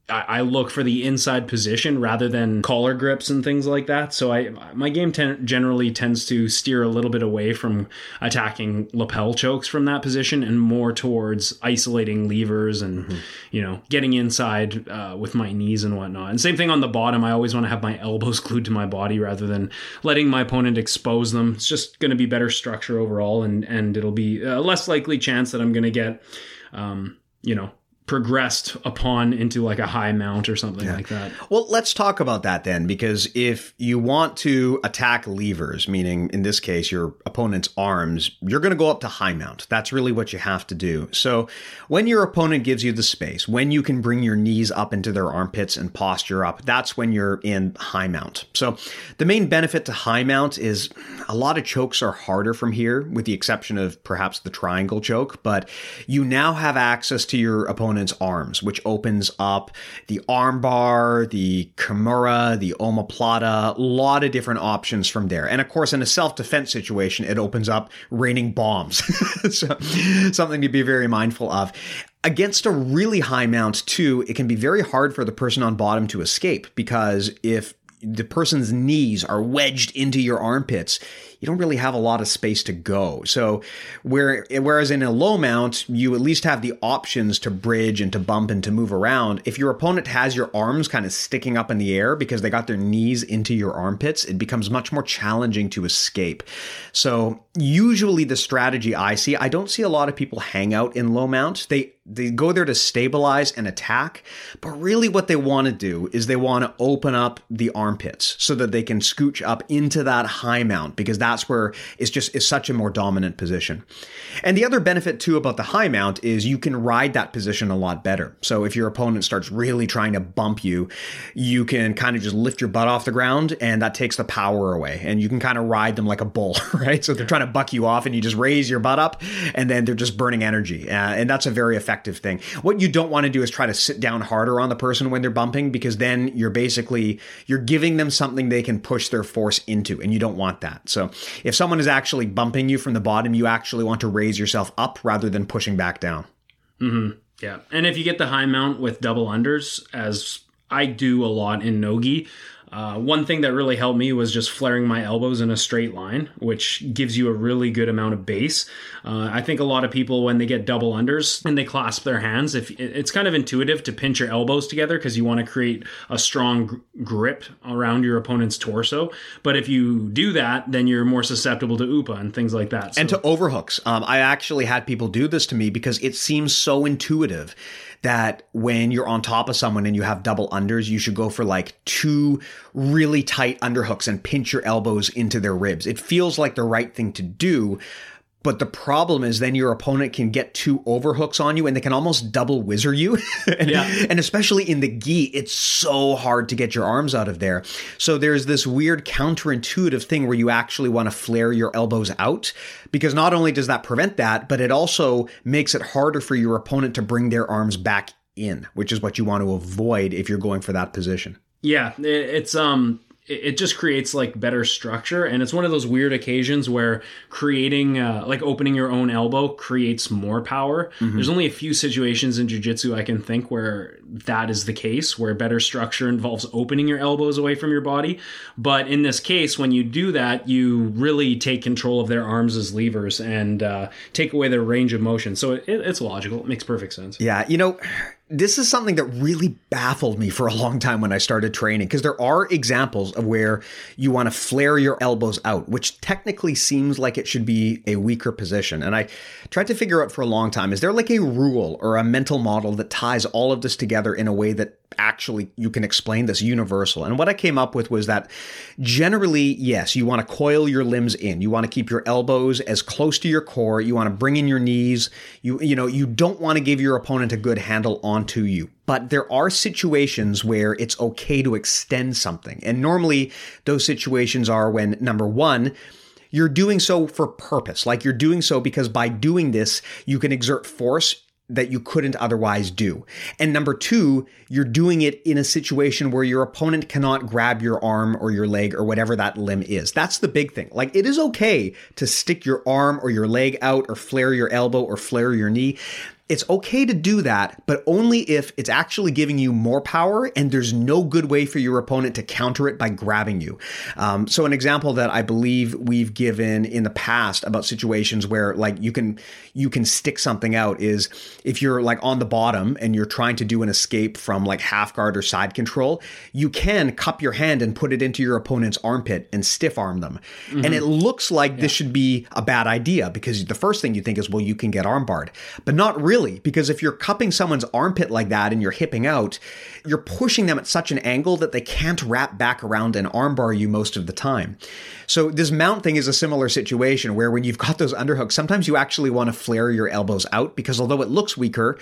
I, look for the inside position rather than collar grips and things like that. So I my game ten, generally tends to steer a little bit away from attacking lapel chokes from that position and more towards isolating levers and mm-hmm. you know getting inside uh, with my knees and whatnot. And same thing on the bottom. I always want to have my elbows glued to my body rather than letting my opponent expose them. It's just going to be better structure overall, and and it'll be a less likely chance that I'm going to get. Um, you know, progressed upon into like a high mount or something like that. Well, let's talk about that then, because if you want to attack levers, meaning in this case your opponent's arms, you're going to go up to high mount. That's really what you have to do. So when your opponent gives you the space, when you can bring your knees up into their armpits and posture up, that's when you're in high mount. So the main benefit to high mount is a lot of chokes are harder from here, with the exception of perhaps the triangle choke, but you now have access to your opponent's arms, which opens up the armbar, the kimura, the omoplata, a lot of different options from there. And of course, in a self-defense situation, it opens up raining bombs. so something to be very mindful of. Against a really high mount, too, it can be very hard for the person on bottom to escape because if the person's knees are wedged into your armpits, you don't really have a lot of space to go. So where whereas in a low mount, you at least have the options to bridge and to bump and to move around. If your opponent has your arms kind of sticking up in the air because they got their knees into your armpits, it becomes much more challenging to escape. So usually the strategy I see, I don't see a lot of people hang out in low mount. They they go there to stabilize and attack, but really what they want to do is they want to open up the armpits so that they can scooch up into that high mount because that's where it's just is such a more dominant position. And the other benefit too about the high mount is you can ride that position a lot better. So if your opponent starts really trying to bump you, you can kind of just lift your butt off the ground and that takes the power away and you can kind of ride them like a bull, right? So they're trying to buck you off and you just raise your butt up and then they're just burning energy. Uh, and that's a very effective thing. What you don't want to do is try to sit down harder on the person when they're bumping because then you're basically you're giving them something they can push their force into and you don't want that. So if someone is actually bumping you from the bottom, you actually want to raise yourself up rather than pushing back down. Mm-hmm. Yeah. And if you get the high mount with double unders, as I do a lot in Nogi, uh, one thing that really helped me was just flaring my elbows in a straight line, which gives you a really good amount of base. Uh, I think a lot of people, when they get double unders and they clasp their hands, if it's kind of intuitive to pinch your elbows together because you want to create a strong grip around your opponent's torso. But if you do that, then you're more susceptible to upa and things like that. So. And to overhooks. Um, I actually had people do this to me because it seems so intuitive that when you're on top of someone and you have double unders, you should go for like two really tight underhooks and pinch your elbows into their ribs. It feels like the right thing to do. But the problem is then your opponent can get two overhooks on you and they can almost double whizzer you. and, yeah. and especially in the gi, it's so hard to get your arms out of there. So there's this weird counterintuitive thing where you actually want to flare your elbows out because not only does that prevent that, but it also makes it harder for your opponent to bring their arms back in, which is what you want to avoid if you're going for that position. Yeah, it's um it just creates like better structure and it's one of those weird occasions where creating uh, like opening your own elbow creates more power mm-hmm. there's only a few situations in jiu-jitsu i can think where that is the case where better structure involves opening your elbows away from your body. But in this case when you do that you really take control of their arms as levers and uh, take away their range of motion. So it, it's logical. It makes perfect sense. Yeah you know this is something that really baffled me for a long time when I started training because there are examples of where you want to flare your elbows out, which technically seems like it should be a weaker position. And I tried to figure out for a long time is there like a rule or a mental model that ties all of this together in a way that actually you can explain this universal. And what I came up with was that generally, yes, you want to coil your limbs in. You want to keep your elbows as close to your core. You want to bring in your knees. You you know, you don't want to give your opponent a good handle onto you. But there are situations where it's okay to extend something. And normally those situations are when number 1, you're doing so for purpose. Like you're doing so because by doing this, you can exert force that you couldn't otherwise do. And number two, you're doing it in a situation where your opponent cannot grab your arm or your leg or whatever that limb is. That's the big thing. Like it is okay to stick your arm or your leg out or flare your elbow or flare your knee. It's okay to do that, but only if it's actually giving you more power and there's no good way for your opponent to counter it by grabbing you. Um, so, an example that I believe we've given in the past about situations where like you can you can stick something out is if you're like on the bottom and you're trying to do an escape from like half guard or side control, you can cup your hand and put it into your opponent's armpit and stiff arm them. Mm-hmm. And it looks like yeah. this should be a bad idea because the first thing you think is, well, you can get armbarred, but not really really, because if you're cupping someone's armpit like that and you're hipping out, you're pushing them at such an angle that they can't wrap back around and armbar you most of the time. So this mount thing is a similar situation where when you've got those underhooks, sometimes you actually want to flare your elbows out because although it looks weaker,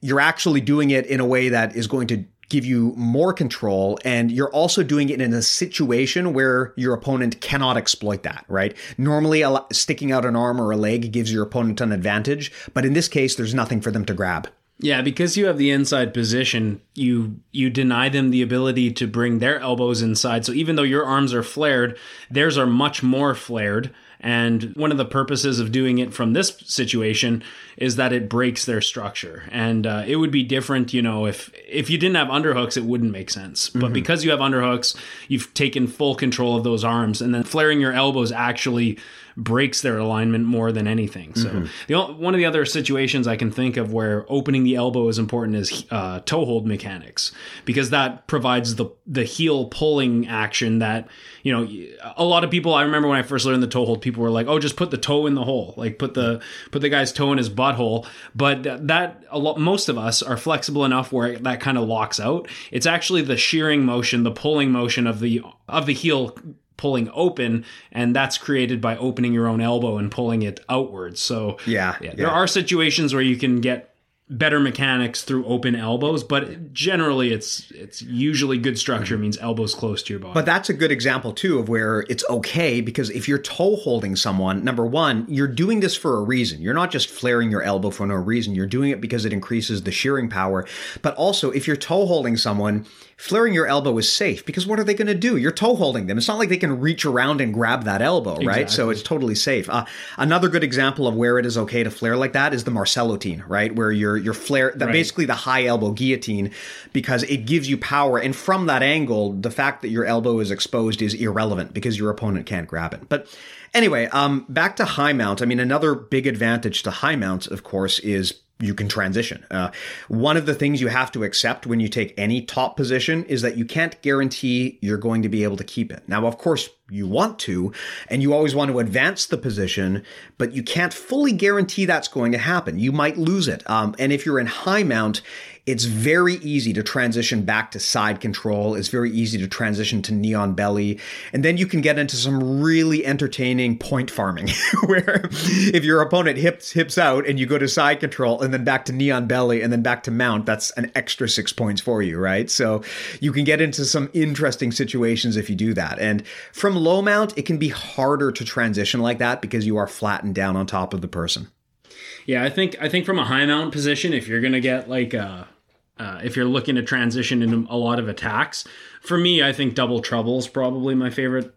you're actually doing it in a way that is going to give you more control and you're also doing it in a situation where your opponent cannot exploit that, right? Normally sticking out an arm or a leg gives your opponent an advantage, but in this case there's nothing for them to grab. Yeah, because you have the inside position, you you deny them the ability to bring their elbows inside. So even though your arms are flared, theirs are much more flared. And one of the purposes of doing it from this situation is that it breaks their structure. And uh, it would be different, you know, if if you didn't have underhooks, it wouldn't make sense. But mm-hmm. because you have underhooks, you've taken full control of those arms, and then flaring your elbows actually breaks their alignment more than anything. So mm-hmm. the one of the other situations I can think of where opening the elbow is important is uh, toe hold mechanics because that provides the the heel pulling action that you know a lot of people. I remember when I first learned the toe hold, people were like, "Oh, just put the toe in the hole, like put the put the guy's toe in his butthole." But that a lot most of us are flexible enough where that kind of locks out. It's actually the shearing motion, the pulling motion of the of the heel pulling open and that's created by opening your own elbow and pulling it outwards. So yeah, yeah, there are situations where you can get better mechanics through open elbows, but generally it's it's usually good structure means elbows close to your body. But that's a good example too of where it's okay because if you're toe holding someone, number one, you're doing this for a reason. You're not just flaring your elbow for no reason. You're doing it because it increases the shearing power. But also, if you're toe holding someone, flaring your elbow is safe because what are they going to do? You're toe holding them. It's not like they can reach around and grab that elbow, exactly. right? So it's totally safe. Uh, another good example of where it is okay to flare like that is the Marcelotine, right? Where you're your flare, the, right. basically the high elbow guillotine, because it gives you power. And from that angle, the fact that your elbow is exposed is irrelevant because your opponent can't grab it. But anyway, um, back to high mount. I mean, another big advantage to high mount, of course, is you can transition. Uh, one of the things you have to accept when you take any top position is that you can't guarantee you're going to be able to keep it. Now, of course, you want to, and you always want to advance the position, but you can't fully guarantee that's going to happen. You might lose it. Um, and if you're in high mount, it's very easy to transition back to side control. It's very easy to transition to knee on belly. And then you can get into some really entertaining point farming where if your opponent hips hips out and you go to side control and then back to knee on belly and then back to mount, that's an extra six points for you, right? So you can get into some interesting situations if you do that. And from low mount, it can be harder to transition like that because you are flattened down on top of the person. Yeah, I think I think from a high mount position, if you're gonna get like a uh, if you're looking to transition into a lot of attacks. For me, I think double trouble is probably my favorite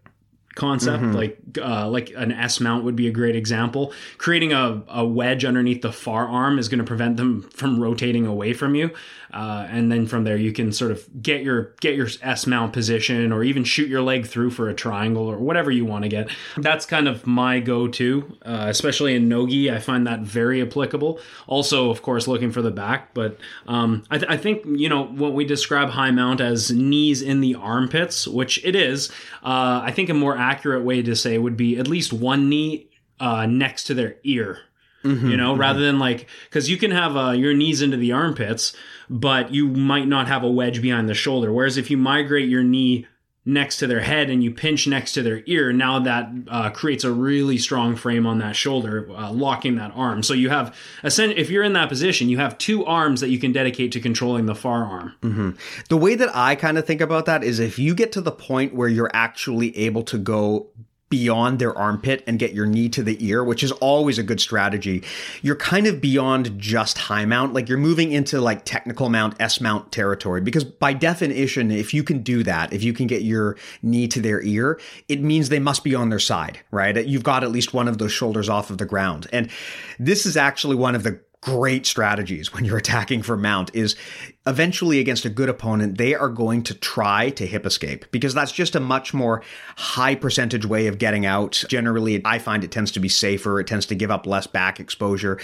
concept mm-hmm. like uh, like an S mount would be a great example. Creating a, a wedge underneath the far arm is going to prevent them from rotating away from you. Uh, and then from there you can sort of get your get your S mount position or even shoot your leg through for a triangle or whatever you want to get. That's kind of my go-to uh, especially in nogi. I find that very applicable. Also of course looking for the back but um, I, th- I think you know what we describe high mount as knees in the armpits which it is uh, I think a more accurate way to say would be at least one knee uh, next to their ear. Mm-hmm, you know, mm-hmm. rather than like, because you can have uh, your knees into the armpits, but you might not have a wedge behind the shoulder. Whereas if you migrate your knee next to their head and you pinch next to their ear, now that uh, creates a really strong frame on that shoulder, uh, locking that arm. So you have, if you're in that position, you have two arms that you can dedicate to controlling the far arm. Mm-hmm. The way that I kind of think about that is if you get to the point where you're actually able to go beyond their armpit and get your knee to the ear, which is always a good strategy. You're kind of beyond just high mount, like you're moving into like technical mount, S mount territory. Because by definition, if you can do that, if you can get your knee to their ear, it means they must be on their side, right? You've got at least one of those shoulders off of the ground. And this is actually one of the great strategies when you're attacking for mount is eventually against a good opponent, they are going to try to hip escape because that's just a much more high percentage way of getting out. Generally, I find it tends to be safer. It tends to give up less back exposure.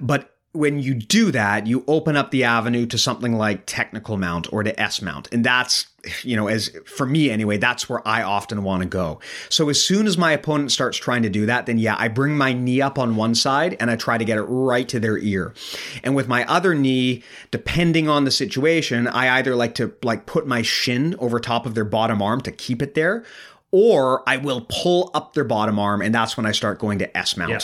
But when you do that, you open up the avenue to something like technical mount or to S mount. And that's, you know, as for me anyway, that's where I often want to go. So as soon as my opponent starts trying to do that, then yeah, I bring my knee up on one side and I try to get it right to their ear. And with my other knee, depending on the situation, I either like to like put my shin over top of their bottom arm to keep it there, or I will pull up their bottom arm and that's when I start going to S mount. Yeah.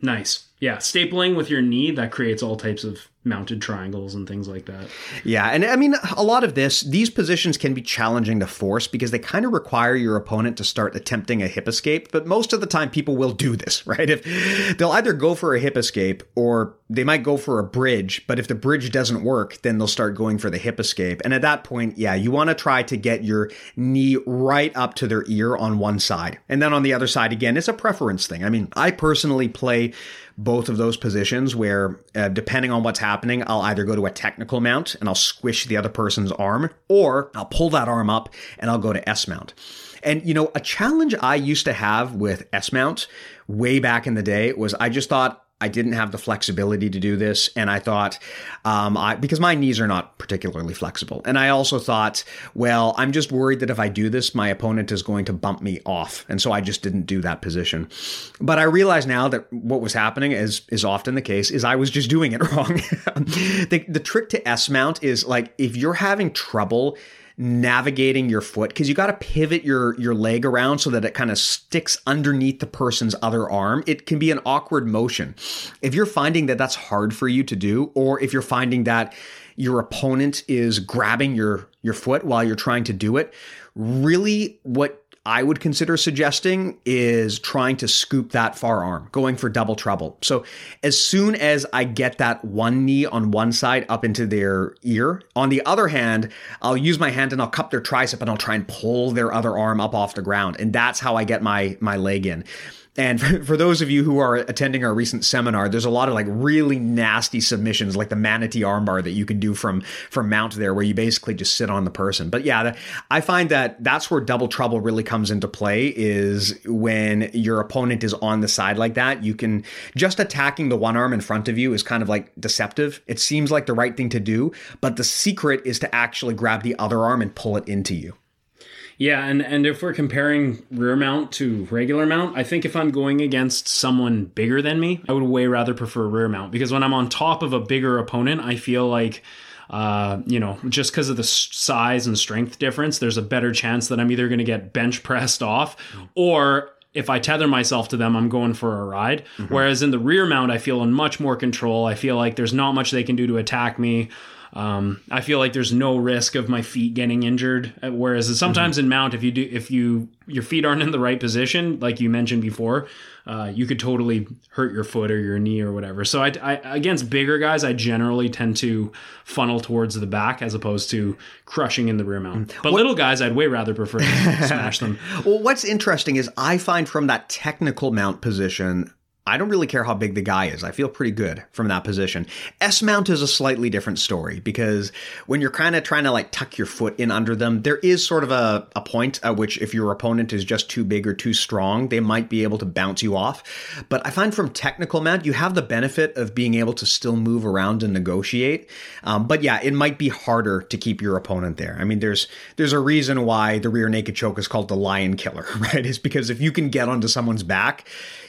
Nice. Yeah, stapling with your knee that creates all types of mounted triangles and things like that. Yeah, and I mean a lot of this these positions can be challenging to force because they kind of require your opponent to start attempting a hip escape, but most of the time people will do this, right? If they'll either go for a hip escape or they might go for a bridge, but if the bridge doesn't work, then they'll start going for the hip escape. And at that point, yeah, you want to try to get your knee right up to their ear on one side. And then on the other side again, it's a preference thing. I mean, I personally play both of those positions where, uh, depending on what's happening, I'll either go to a technical mount and I'll squish the other person's arm, or I'll pull that arm up and I'll go to S mount. And, you know, a challenge I used to have with S mount way back in the day was I just thought I didn't have the flexibility to do this, and I thought, um, I, because my knees are not particularly flexible, and I also thought, well, I'm just worried that if I do this, my opponent is going to bump me off, and so I just didn't do that position. But I realize now that what was happening, is is often the case, is I was just doing it wrong. the, the trick to S mount is like if you're having trouble navigating your foot because you got to pivot your your leg around so that it kind of sticks underneath the person's other arm. It can be an awkward motion. If you're finding that that's hard for you to do or if you're finding that your opponent is grabbing your your foot while you're trying to do it really what I would consider suggesting is trying to scoop that far arm, going for double trouble. So as soon as I get that one knee on one side up into their ear, on the other hand, I'll use my hand and I'll cup their tricep and I'll try and pull their other arm up off the ground. And that's how I get my my leg in. And for, those of you who are attending our recent seminar, there's a lot of like really nasty submissions, like the manatee armbar that you can do from from mount there, where you basically just sit on the person. But yeah, I find that that's where double trouble really comes into play is when your opponent is on the side like that. You can just attacking the one arm in front of you is kind of like deceptive. It seems like the right thing to do, but the secret is to actually grab the other arm and pull it into you. Yeah, and and if we're comparing rear mount to regular mount, I think if I'm going against someone bigger than me, I would way rather prefer rear mount because when I'm on top of a bigger opponent, I feel like uh, you know, just because of the size and strength difference, there's a better chance that I'm either going to get bench pressed off or if I tether myself to them, I'm going for a ride. Mm-hmm. Whereas in the rear mount, I feel in much more control. I feel like there's not much they can do to attack me. Um, I feel like there's no risk of my feet getting injured. Uh, whereas sometimes mm-hmm. in mount, if you do, if you your feet aren't in the right position, like you mentioned before, uh, you could totally hurt your foot or your knee or whatever. So I, I, against bigger guys, I generally tend to funnel towards the back as opposed to crushing in the rear mount. Mm. But what, little guys, I'd way rather prefer to smash them. Well, what's interesting is I find from that technical mount position I don't really care how big the guy is. I feel pretty good from that position. S mount is a slightly different story because when you're kind of trying to like tuck your foot in under them, there is sort of a, a point at which if your opponent is just too big or too strong, they might be able to bounce you off. But I find from technical mount, you have the benefit of being able to still move around and negotiate. Um, but yeah, it might be harder to keep your opponent there. I mean, there's there's a reason why the rear naked choke is called the lion killer, right? Is because if you can get onto someone's back,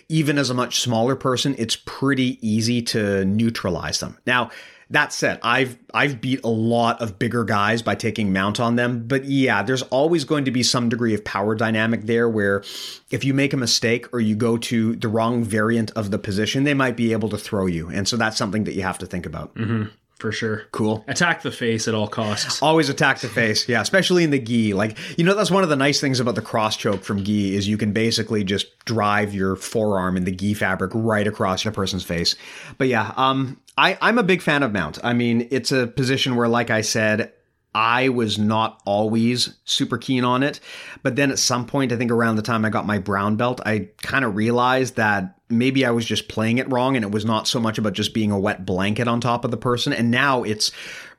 even as a much smaller person, it's pretty easy to neutralize them. Now, that said, I've I've beat a lot of bigger guys by taking mount on them, but yeah, there's always going to be some degree of power dynamic there where if you make a mistake or you go to the wrong variant of the position, they might be able to throw you. And so that's something that you have to think about. Mm-hmm for sure. Cool. Attack the face at all costs. Always attack the face. Yeah, especially in the gi. Like, you know, that's one of the nice things about the cross choke from gi is you can basically just drive your forearm in the gi fabric right across a person's face. But yeah, um, I, I'm a big fan of mount. I mean, it's a position where, like I said, I was not always super keen on it. But then at some point, I think around the time I got my brown belt, I kind of realized that maybe I was just playing it wrong and it was not so much about just being a wet blanket on top of the person. And now it's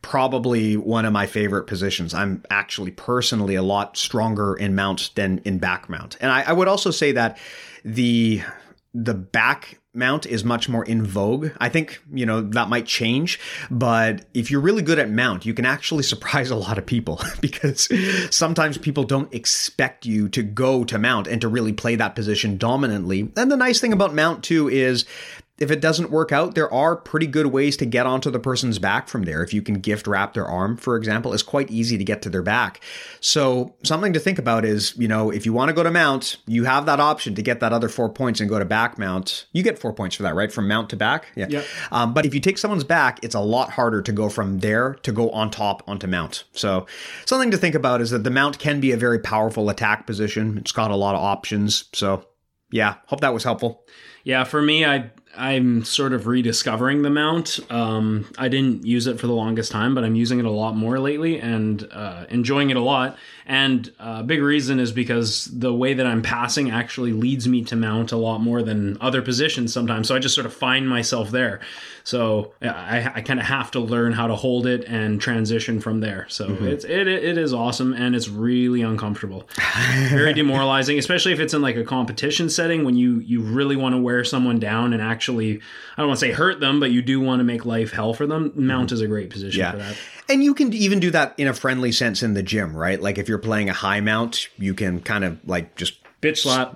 probably one of my favorite positions. I'm actually personally a lot stronger in mount than in back mount. And I, I would also say that the the back mount is much more in vogue. I think, you know, that might change, but if you're really good at mount, you can actually surprise a lot of people because sometimes people don't expect you to go to mount and to really play that position dominantly. And the nice thing about mount too is if it doesn't work out, there are pretty good ways to get onto the person's back from there. If you can gift wrap their arm, for example, it's quite easy to get to their back. So something to think about is, you know, if you want to go to mount, you have that option to get that other four points and go to back mount. You get four points for that, right? From mount to back. Yeah. Yep. Um, but if you take someone's back, it's a lot harder to go from there to go on top onto mount. So something to think about is that the mount can be a very powerful attack position. It's got a lot of options. So yeah, hope that was helpful. Yeah, for me, I I'm sort of rediscovering the mount. Um, I didn't use it for the longest time, but I'm using it a lot more lately and uh, enjoying it a lot. And a uh, big reason is because the way that I'm passing actually leads me to mount a lot more than other positions sometimes. So I just sort of find myself there. So I, I kind of have to learn how to hold it and transition from there. So mm-hmm. it's it, it is awesome and it's really uncomfortable, very demoralizing, especially if it's in like a competition setting when you you really want to wear someone down and actually I don't want to say hurt them, but you do want to make life hell for them. Mount mm-hmm. is a great position yeah. for that. And you can even do that in a friendly sense in the gym, right? Like if you're playing a high mount, you can kind of like just bitch slap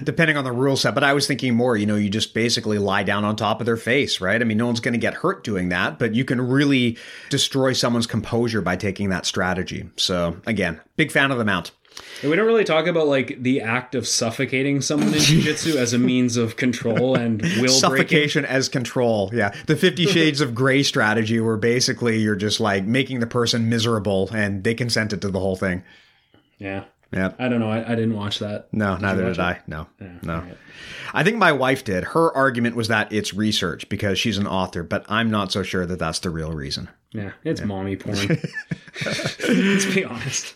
depending on the rule set but i was thinking more you know you just basically lie down on top of their face right i mean no one's going to get hurt doing that but you can really destroy someone's composure by taking that strategy so again big fan of the mount we don't really talk about like the act of suffocating someone in jiu-jitsu as a means of control and will suffocation breaking. as control. Yeah, the Fifty Shades of Grey strategy, where basically you're just like making the person miserable and they consented to the whole thing. Yeah. Yeah. I don't know. I, I didn't watch that. No, did neither did it? I. No. Yeah, no. Right. I think my wife did. Her argument was that it's research because she's an author, but I'm not so sure that that's the real reason. Yeah, it's yeah. mommy porn. Let's be honest.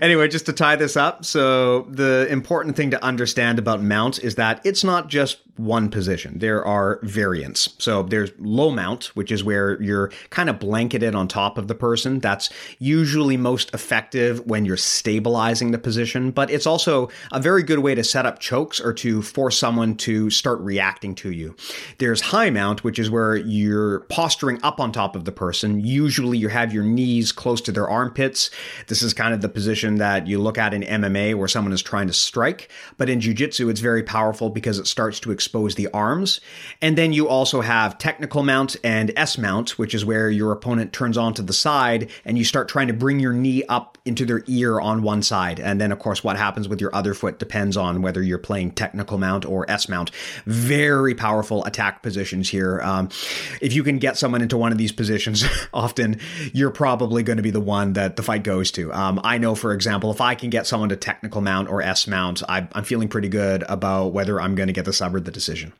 Anyway, just to tie this up, so the important thing to understand about mounts is that it's not just one position. There are variants. So there's low mount, which is where you're kind of blanketed on top of the person. That's usually most effective when you're stabilizing the position, but it's also a very good way to set up chokes or to force someone to start reacting to you. There's high mount, which is where you're posturing up on top of the person Usually you have your knees close to their armpits. This is kind of the position that you look at in MMA where someone is trying to strike. But in Jiu-Jitsu, it's very powerful because it starts to expose the arms. And then you also have technical mount and S mount, which is where your opponent turns onto the side and you start trying to bring your knee up into their ear on one side. And then, of course, what happens with your other foot depends on whether you're playing technical mount or S mount. Very powerful attack positions here. Um, if you can get someone into one of these positions, often you're probably going to be the one that the fight goes to. Um, I know, for example, if I can get someone to technical mount or S mount, I, I'm feeling pretty good about whether I'm going to get the sub or the decision.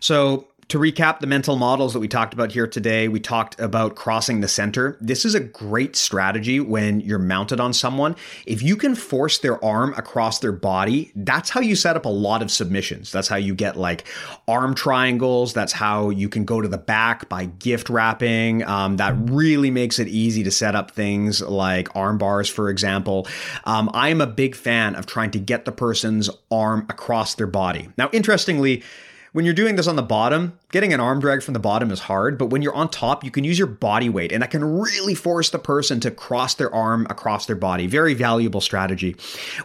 So to recap the mental models that we talked about here today, we talked about crossing the center. This is a great strategy when you're mounted on someone. If you can force their arm across their body, that's how you set up a lot of submissions. That's how you get like arm triangles. That's how you can go to the back by gift wrapping. Um, that really makes it easy to set up things like arm bars, for example. Um, I am a big fan of trying to get the person's arm across their body. Now, interestingly, when you're doing this on the bottom, getting an arm drag from the bottom is hard, but when you're on top, you can use your body weight and that can really force the person to cross their arm across their body. Very valuable strategy.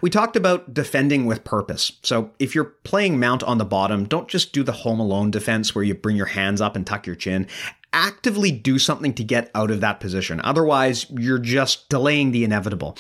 We talked about defending with purpose. So if you're playing mount on the bottom, don't just do the home alone defense where you bring your hands up and tuck your chin actively do something to get out of that position. Otherwise, you're just delaying the inevitable.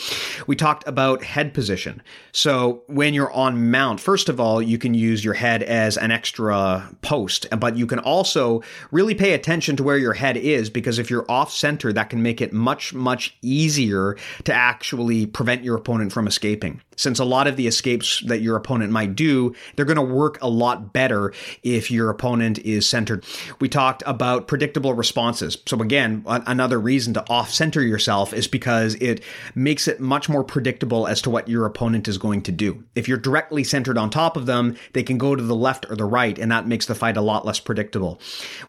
We talked about head position. So when you're on mount, first of all, you can use your head as an extra post, but you can also really pay attention to where your head is because if you're off center, that can make it much, much easier to actually prevent your opponent from escaping since a lot of the escapes that your opponent might do, they're going to work a lot better if your opponent is centered. We talked about predictable responses. So again, another reason to off center yourself is because it makes it much more predictable as to what your opponent is going to do. If you're directly centered on top of them, they can go to the left or the right, and that makes the fight a lot less predictable.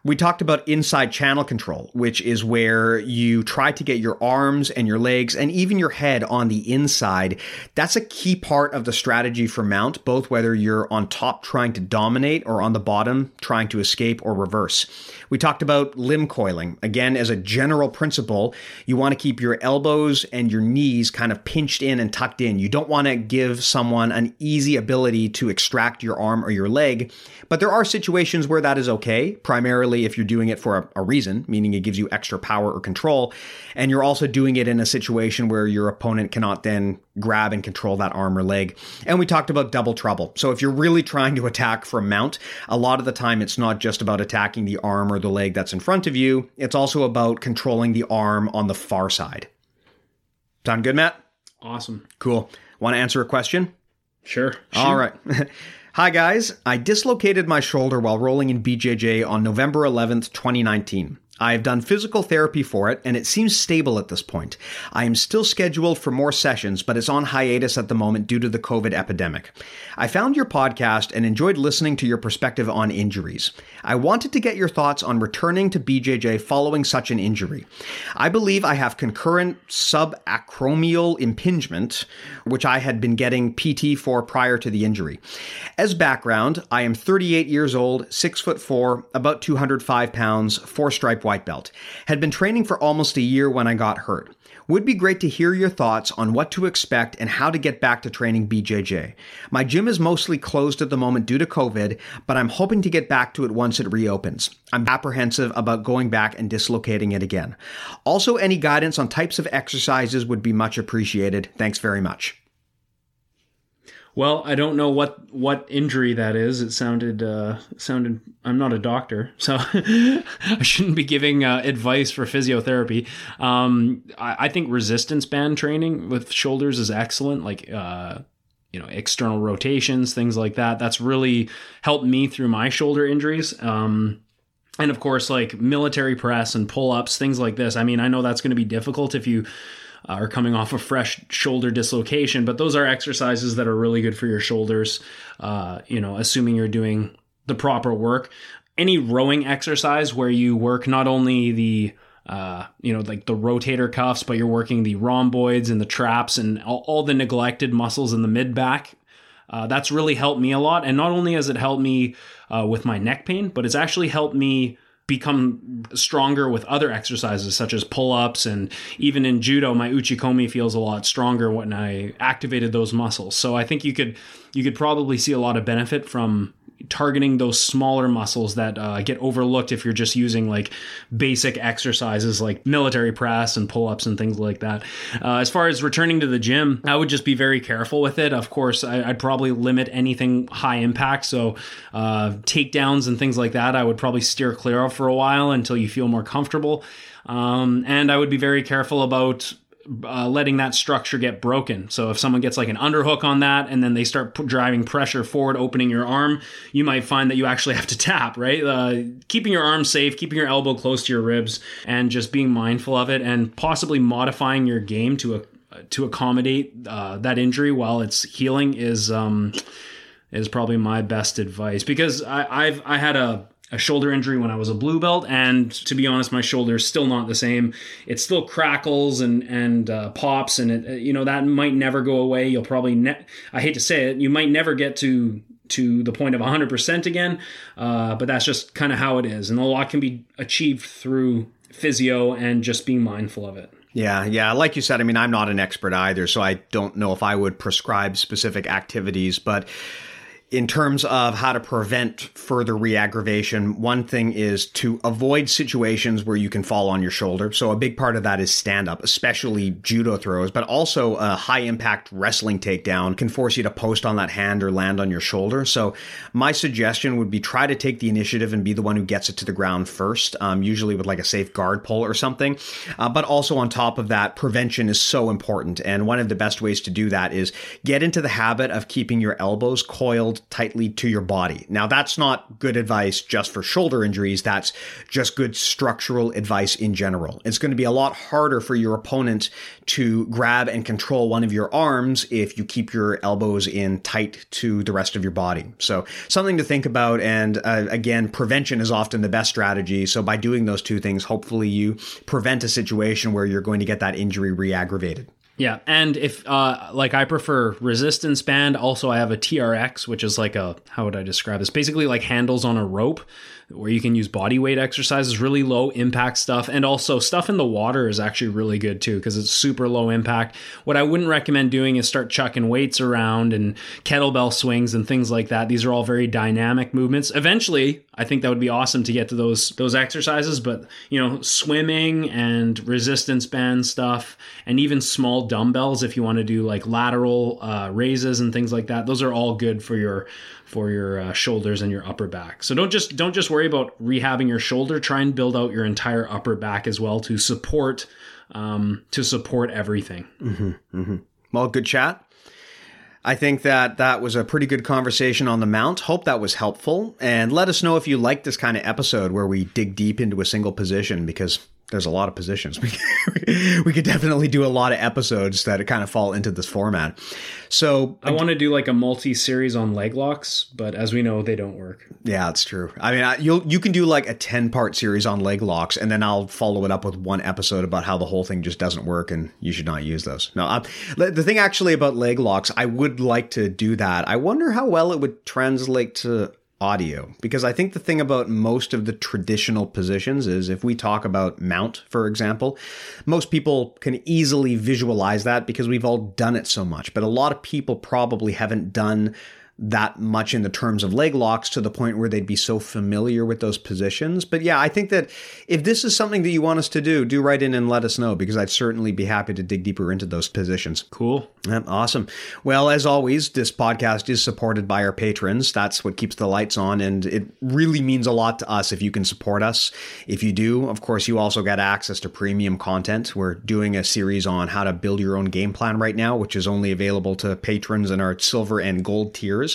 We talked about inside channel control, which is where you try to get your arms and your legs and even your head on the inside. That's a key part of the strategy for mount, both whether you're on top trying to dominate or on the bottom trying to escape or reverse. We talked about limb coiling. Again, as a general principle, you want to keep your elbows and your knees kind of pinched in and tucked in. You don't want to give someone an easy ability to extract your arm or your leg. But there are situations where that is okay, primarily if you're doing it for a, a reason, meaning it gives you extra power or control. And you're also doing it in a situation where your opponent cannot then grab and control that arm or leg. And we talked about double trouble. So if you're really trying to attack from mount, a lot of the time it's not just about attacking the arm or the leg that's in front of you, it's also about controlling the arm on the far side. Sound good, Matt? Awesome. Cool. Want to answer a question? Sure. All right. Hi, guys. I dislocated my shoulder while rolling in BJJ on November 11th, 2019. I have done physical therapy for it, and it seems stable at this point. I am still scheduled for more sessions, but it's on hiatus at the moment due to the COVID epidemic. I found your podcast and enjoyed listening to your perspective on injuries. I wanted to get your thoughts on returning to BJJ following such an injury. I believe I have concurrent subacromial impingement, which I had been getting PT for prior to the injury. As background, I am 38 years old, 6 foot 4, about 205 pounds, four stripe white belt. Had been training for almost a year when I got hurt. Would be great to hear your thoughts on what to expect and how to get back to training BJJ. My gym is mostly closed at the moment due to COVID, but I'm hoping to get back to it once it reopens. I'm apprehensive about going back and dislocating it again. Also, any guidance on types of exercises would be much appreciated. Thanks very much. Well, I don't know what what injury that is. It sounded uh, sounded. I'm not a doctor, so I shouldn't be giving uh, advice for physiotherapy. Um, I, I, think resistance band training with shoulders is excellent. Like uh, you know, external rotations, things like that. That's really helped me through my shoulder injuries. Um, and of course, like military press and pull ups, things like this. I mean, I know that's going to be difficult if you uh, are coming off a fresh shoulder dislocation. But those are exercises that are really good for your shoulders. Uh, you know, assuming you're doing the proper work. Any rowing exercise where you work not only the uh, you know, like the rotator cuffs, but you're working the rhomboids and the traps and all, all the neglected muscles in the mid back. Uh, that's really helped me a lot. And not only has it helped me uh, with my neck pain, but it's actually helped me become stronger with other exercises such as pull-ups and even in judo my uchikomi feels a lot stronger when I activated those muscles. So I think you could you could probably see a lot of benefit from targeting those smaller muscles that uh, get overlooked if you're just using like basic exercises like military press and pull-ups and things like that. Uh, as far as returning to the gym i would just be very careful with it. Of course I, would probably limit anything high impact so uh, takedowns and things like that i would probably steer clear of for a while until you feel more comfortable. Um, and i would be very careful about uh, letting that structure get broken. So if someone gets like an underhook on that and then they start p- driving pressure forward, opening your arm, you might find that you actually have to tap, right? Uh, keeping your arm safe, keeping your elbow close to your ribs, and just being mindful of it, and possibly modifying your game to a, to accommodate uh, that injury while it's healing is um, is probably my best advice because I, I've I had a a shoulder injury when I was a blue belt, and to be honest, my shoulder is still not the same. It still crackles and and uh, pops, and it you know that might never go away. You'll probably ne- I hate to say it, you might never get to to the point of 100% again, uh, but that's just kind of how it is, and a lot can be achieved through physio and just being mindful of it. Yeah, yeah. Like you said, I mean, I'm not an expert either, so I don't know if I would prescribe specific activities, but in terms of how to prevent further reaggravation, one thing is to avoid situations where you can fall on your shoulder. So a big part of that is stand up, especially judo throws, but also a high impact wrestling takedown can force you to post on that hand or land on your shoulder. So my suggestion would be try to take the initiative and be the one who gets it to the ground first, um, usually with like a safe guard pull or something. Uh, but also on top of that, prevention is so important. And one of the best ways to do that is get into the habit of keeping your elbows coiled tightly to your body. Now, that's not good advice just for shoulder injuries. That's just good structural advice in general. It's going to be a lot harder for your opponent to grab and control one of your arms if you keep your elbows in tight to the rest of your body. So, something to think about. And uh, again, prevention is often the best strategy. So, by doing those two things, hopefully you prevent a situation where you're going to get that injury re aggravated. Yeah, and if uh, like I prefer resistance band. Also, I have a TRX, which is like a how would I describe this? Basically, like handles on a rope where you can use body weight exercises, really low impact stuff. And also, stuff in the water is actually really good too because it's super low impact. What I wouldn't recommend doing is start chucking weights around and kettlebell swings and things like that. These are all very dynamic movements. Eventually, I think that would be awesome to get to those those exercises, but you know, swimming and resistance band stuff and even small dumbbells if you want to do like lateral uh, raises and things like that. Those are all good for your for your uh, shoulders and your upper back. So don't just don't just worry about rehabbing your shoulder. Try and build out your entire upper back as well to support um, to support everything. Mm-hmm, mm-hmm. Well, good chat. I think that that was a pretty good conversation on the mount. Hope that was helpful. And let us know if you like this kind of episode where we dig deep into a single position because there's a lot of positions. We, we could definitely do a lot of episodes that kind of fall into this format. So I want to do like a multi-series on leg locks, but as we know, they don't work. Yeah, that's true. I mean, I, you you can do like a ten part series on leg locks, and then I'll follow it up with one episode about how the whole thing just doesn't work, and you should not use those. No, I, the thing actually about leg locks, I would like to do that. I wonder how well it would translate to audio because I think the thing about most of the traditional positions is if we talk about mount, for example, most people can easily visualize that because we've all done it so much. But a lot of people probably haven't done that much in the terms of leg locks to the point where they'd be so familiar with those positions. But yeah, I think that if this is something that you want us to do, do write in and let us know because I'd certainly be happy to dig deeper into those positions. Cool. Yeah, awesome. Well, as always, this podcast is supported by our patrons. That's what keeps the lights on. And it really means a lot to us if you can support us. If you do, of course, you also get access to premium content. We're doing a series on how to build your own game plan right now, which is only available to patrons in our silver and gold tiers.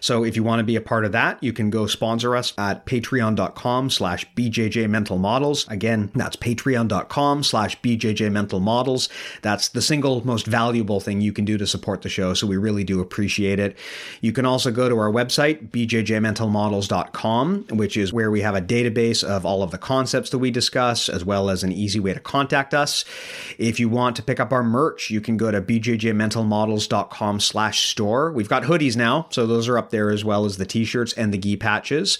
So if you want to be a part of that, you can go sponsor us at patreon.com slash BJJ Mental Models. Again, that's patreon.com slash BJJ Mental Models. That's the single most valuable thing you can do to support the show. So we really do appreciate it. You can also go to our website, bjjmentalmodels.com, which is where we have a database of all of the concepts that we discuss, as well as an easy way to contact us. If you want to pick up our merch, you can go to bjjmentalmodels.com slash store. We've got hoodies now, so so those are up there as well as the t-shirts and the gi patches.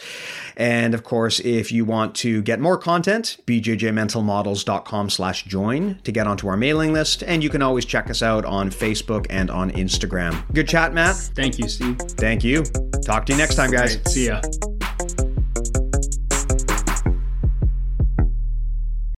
And of course, if you want to get more content, bjjmentalmodels.com slash join to get onto our mailing list. And you can always check us out on Facebook and on Instagram. Good chat, Matt. Thank you, Steve. Thank you. Talk to you next time, guys. Right, see ya.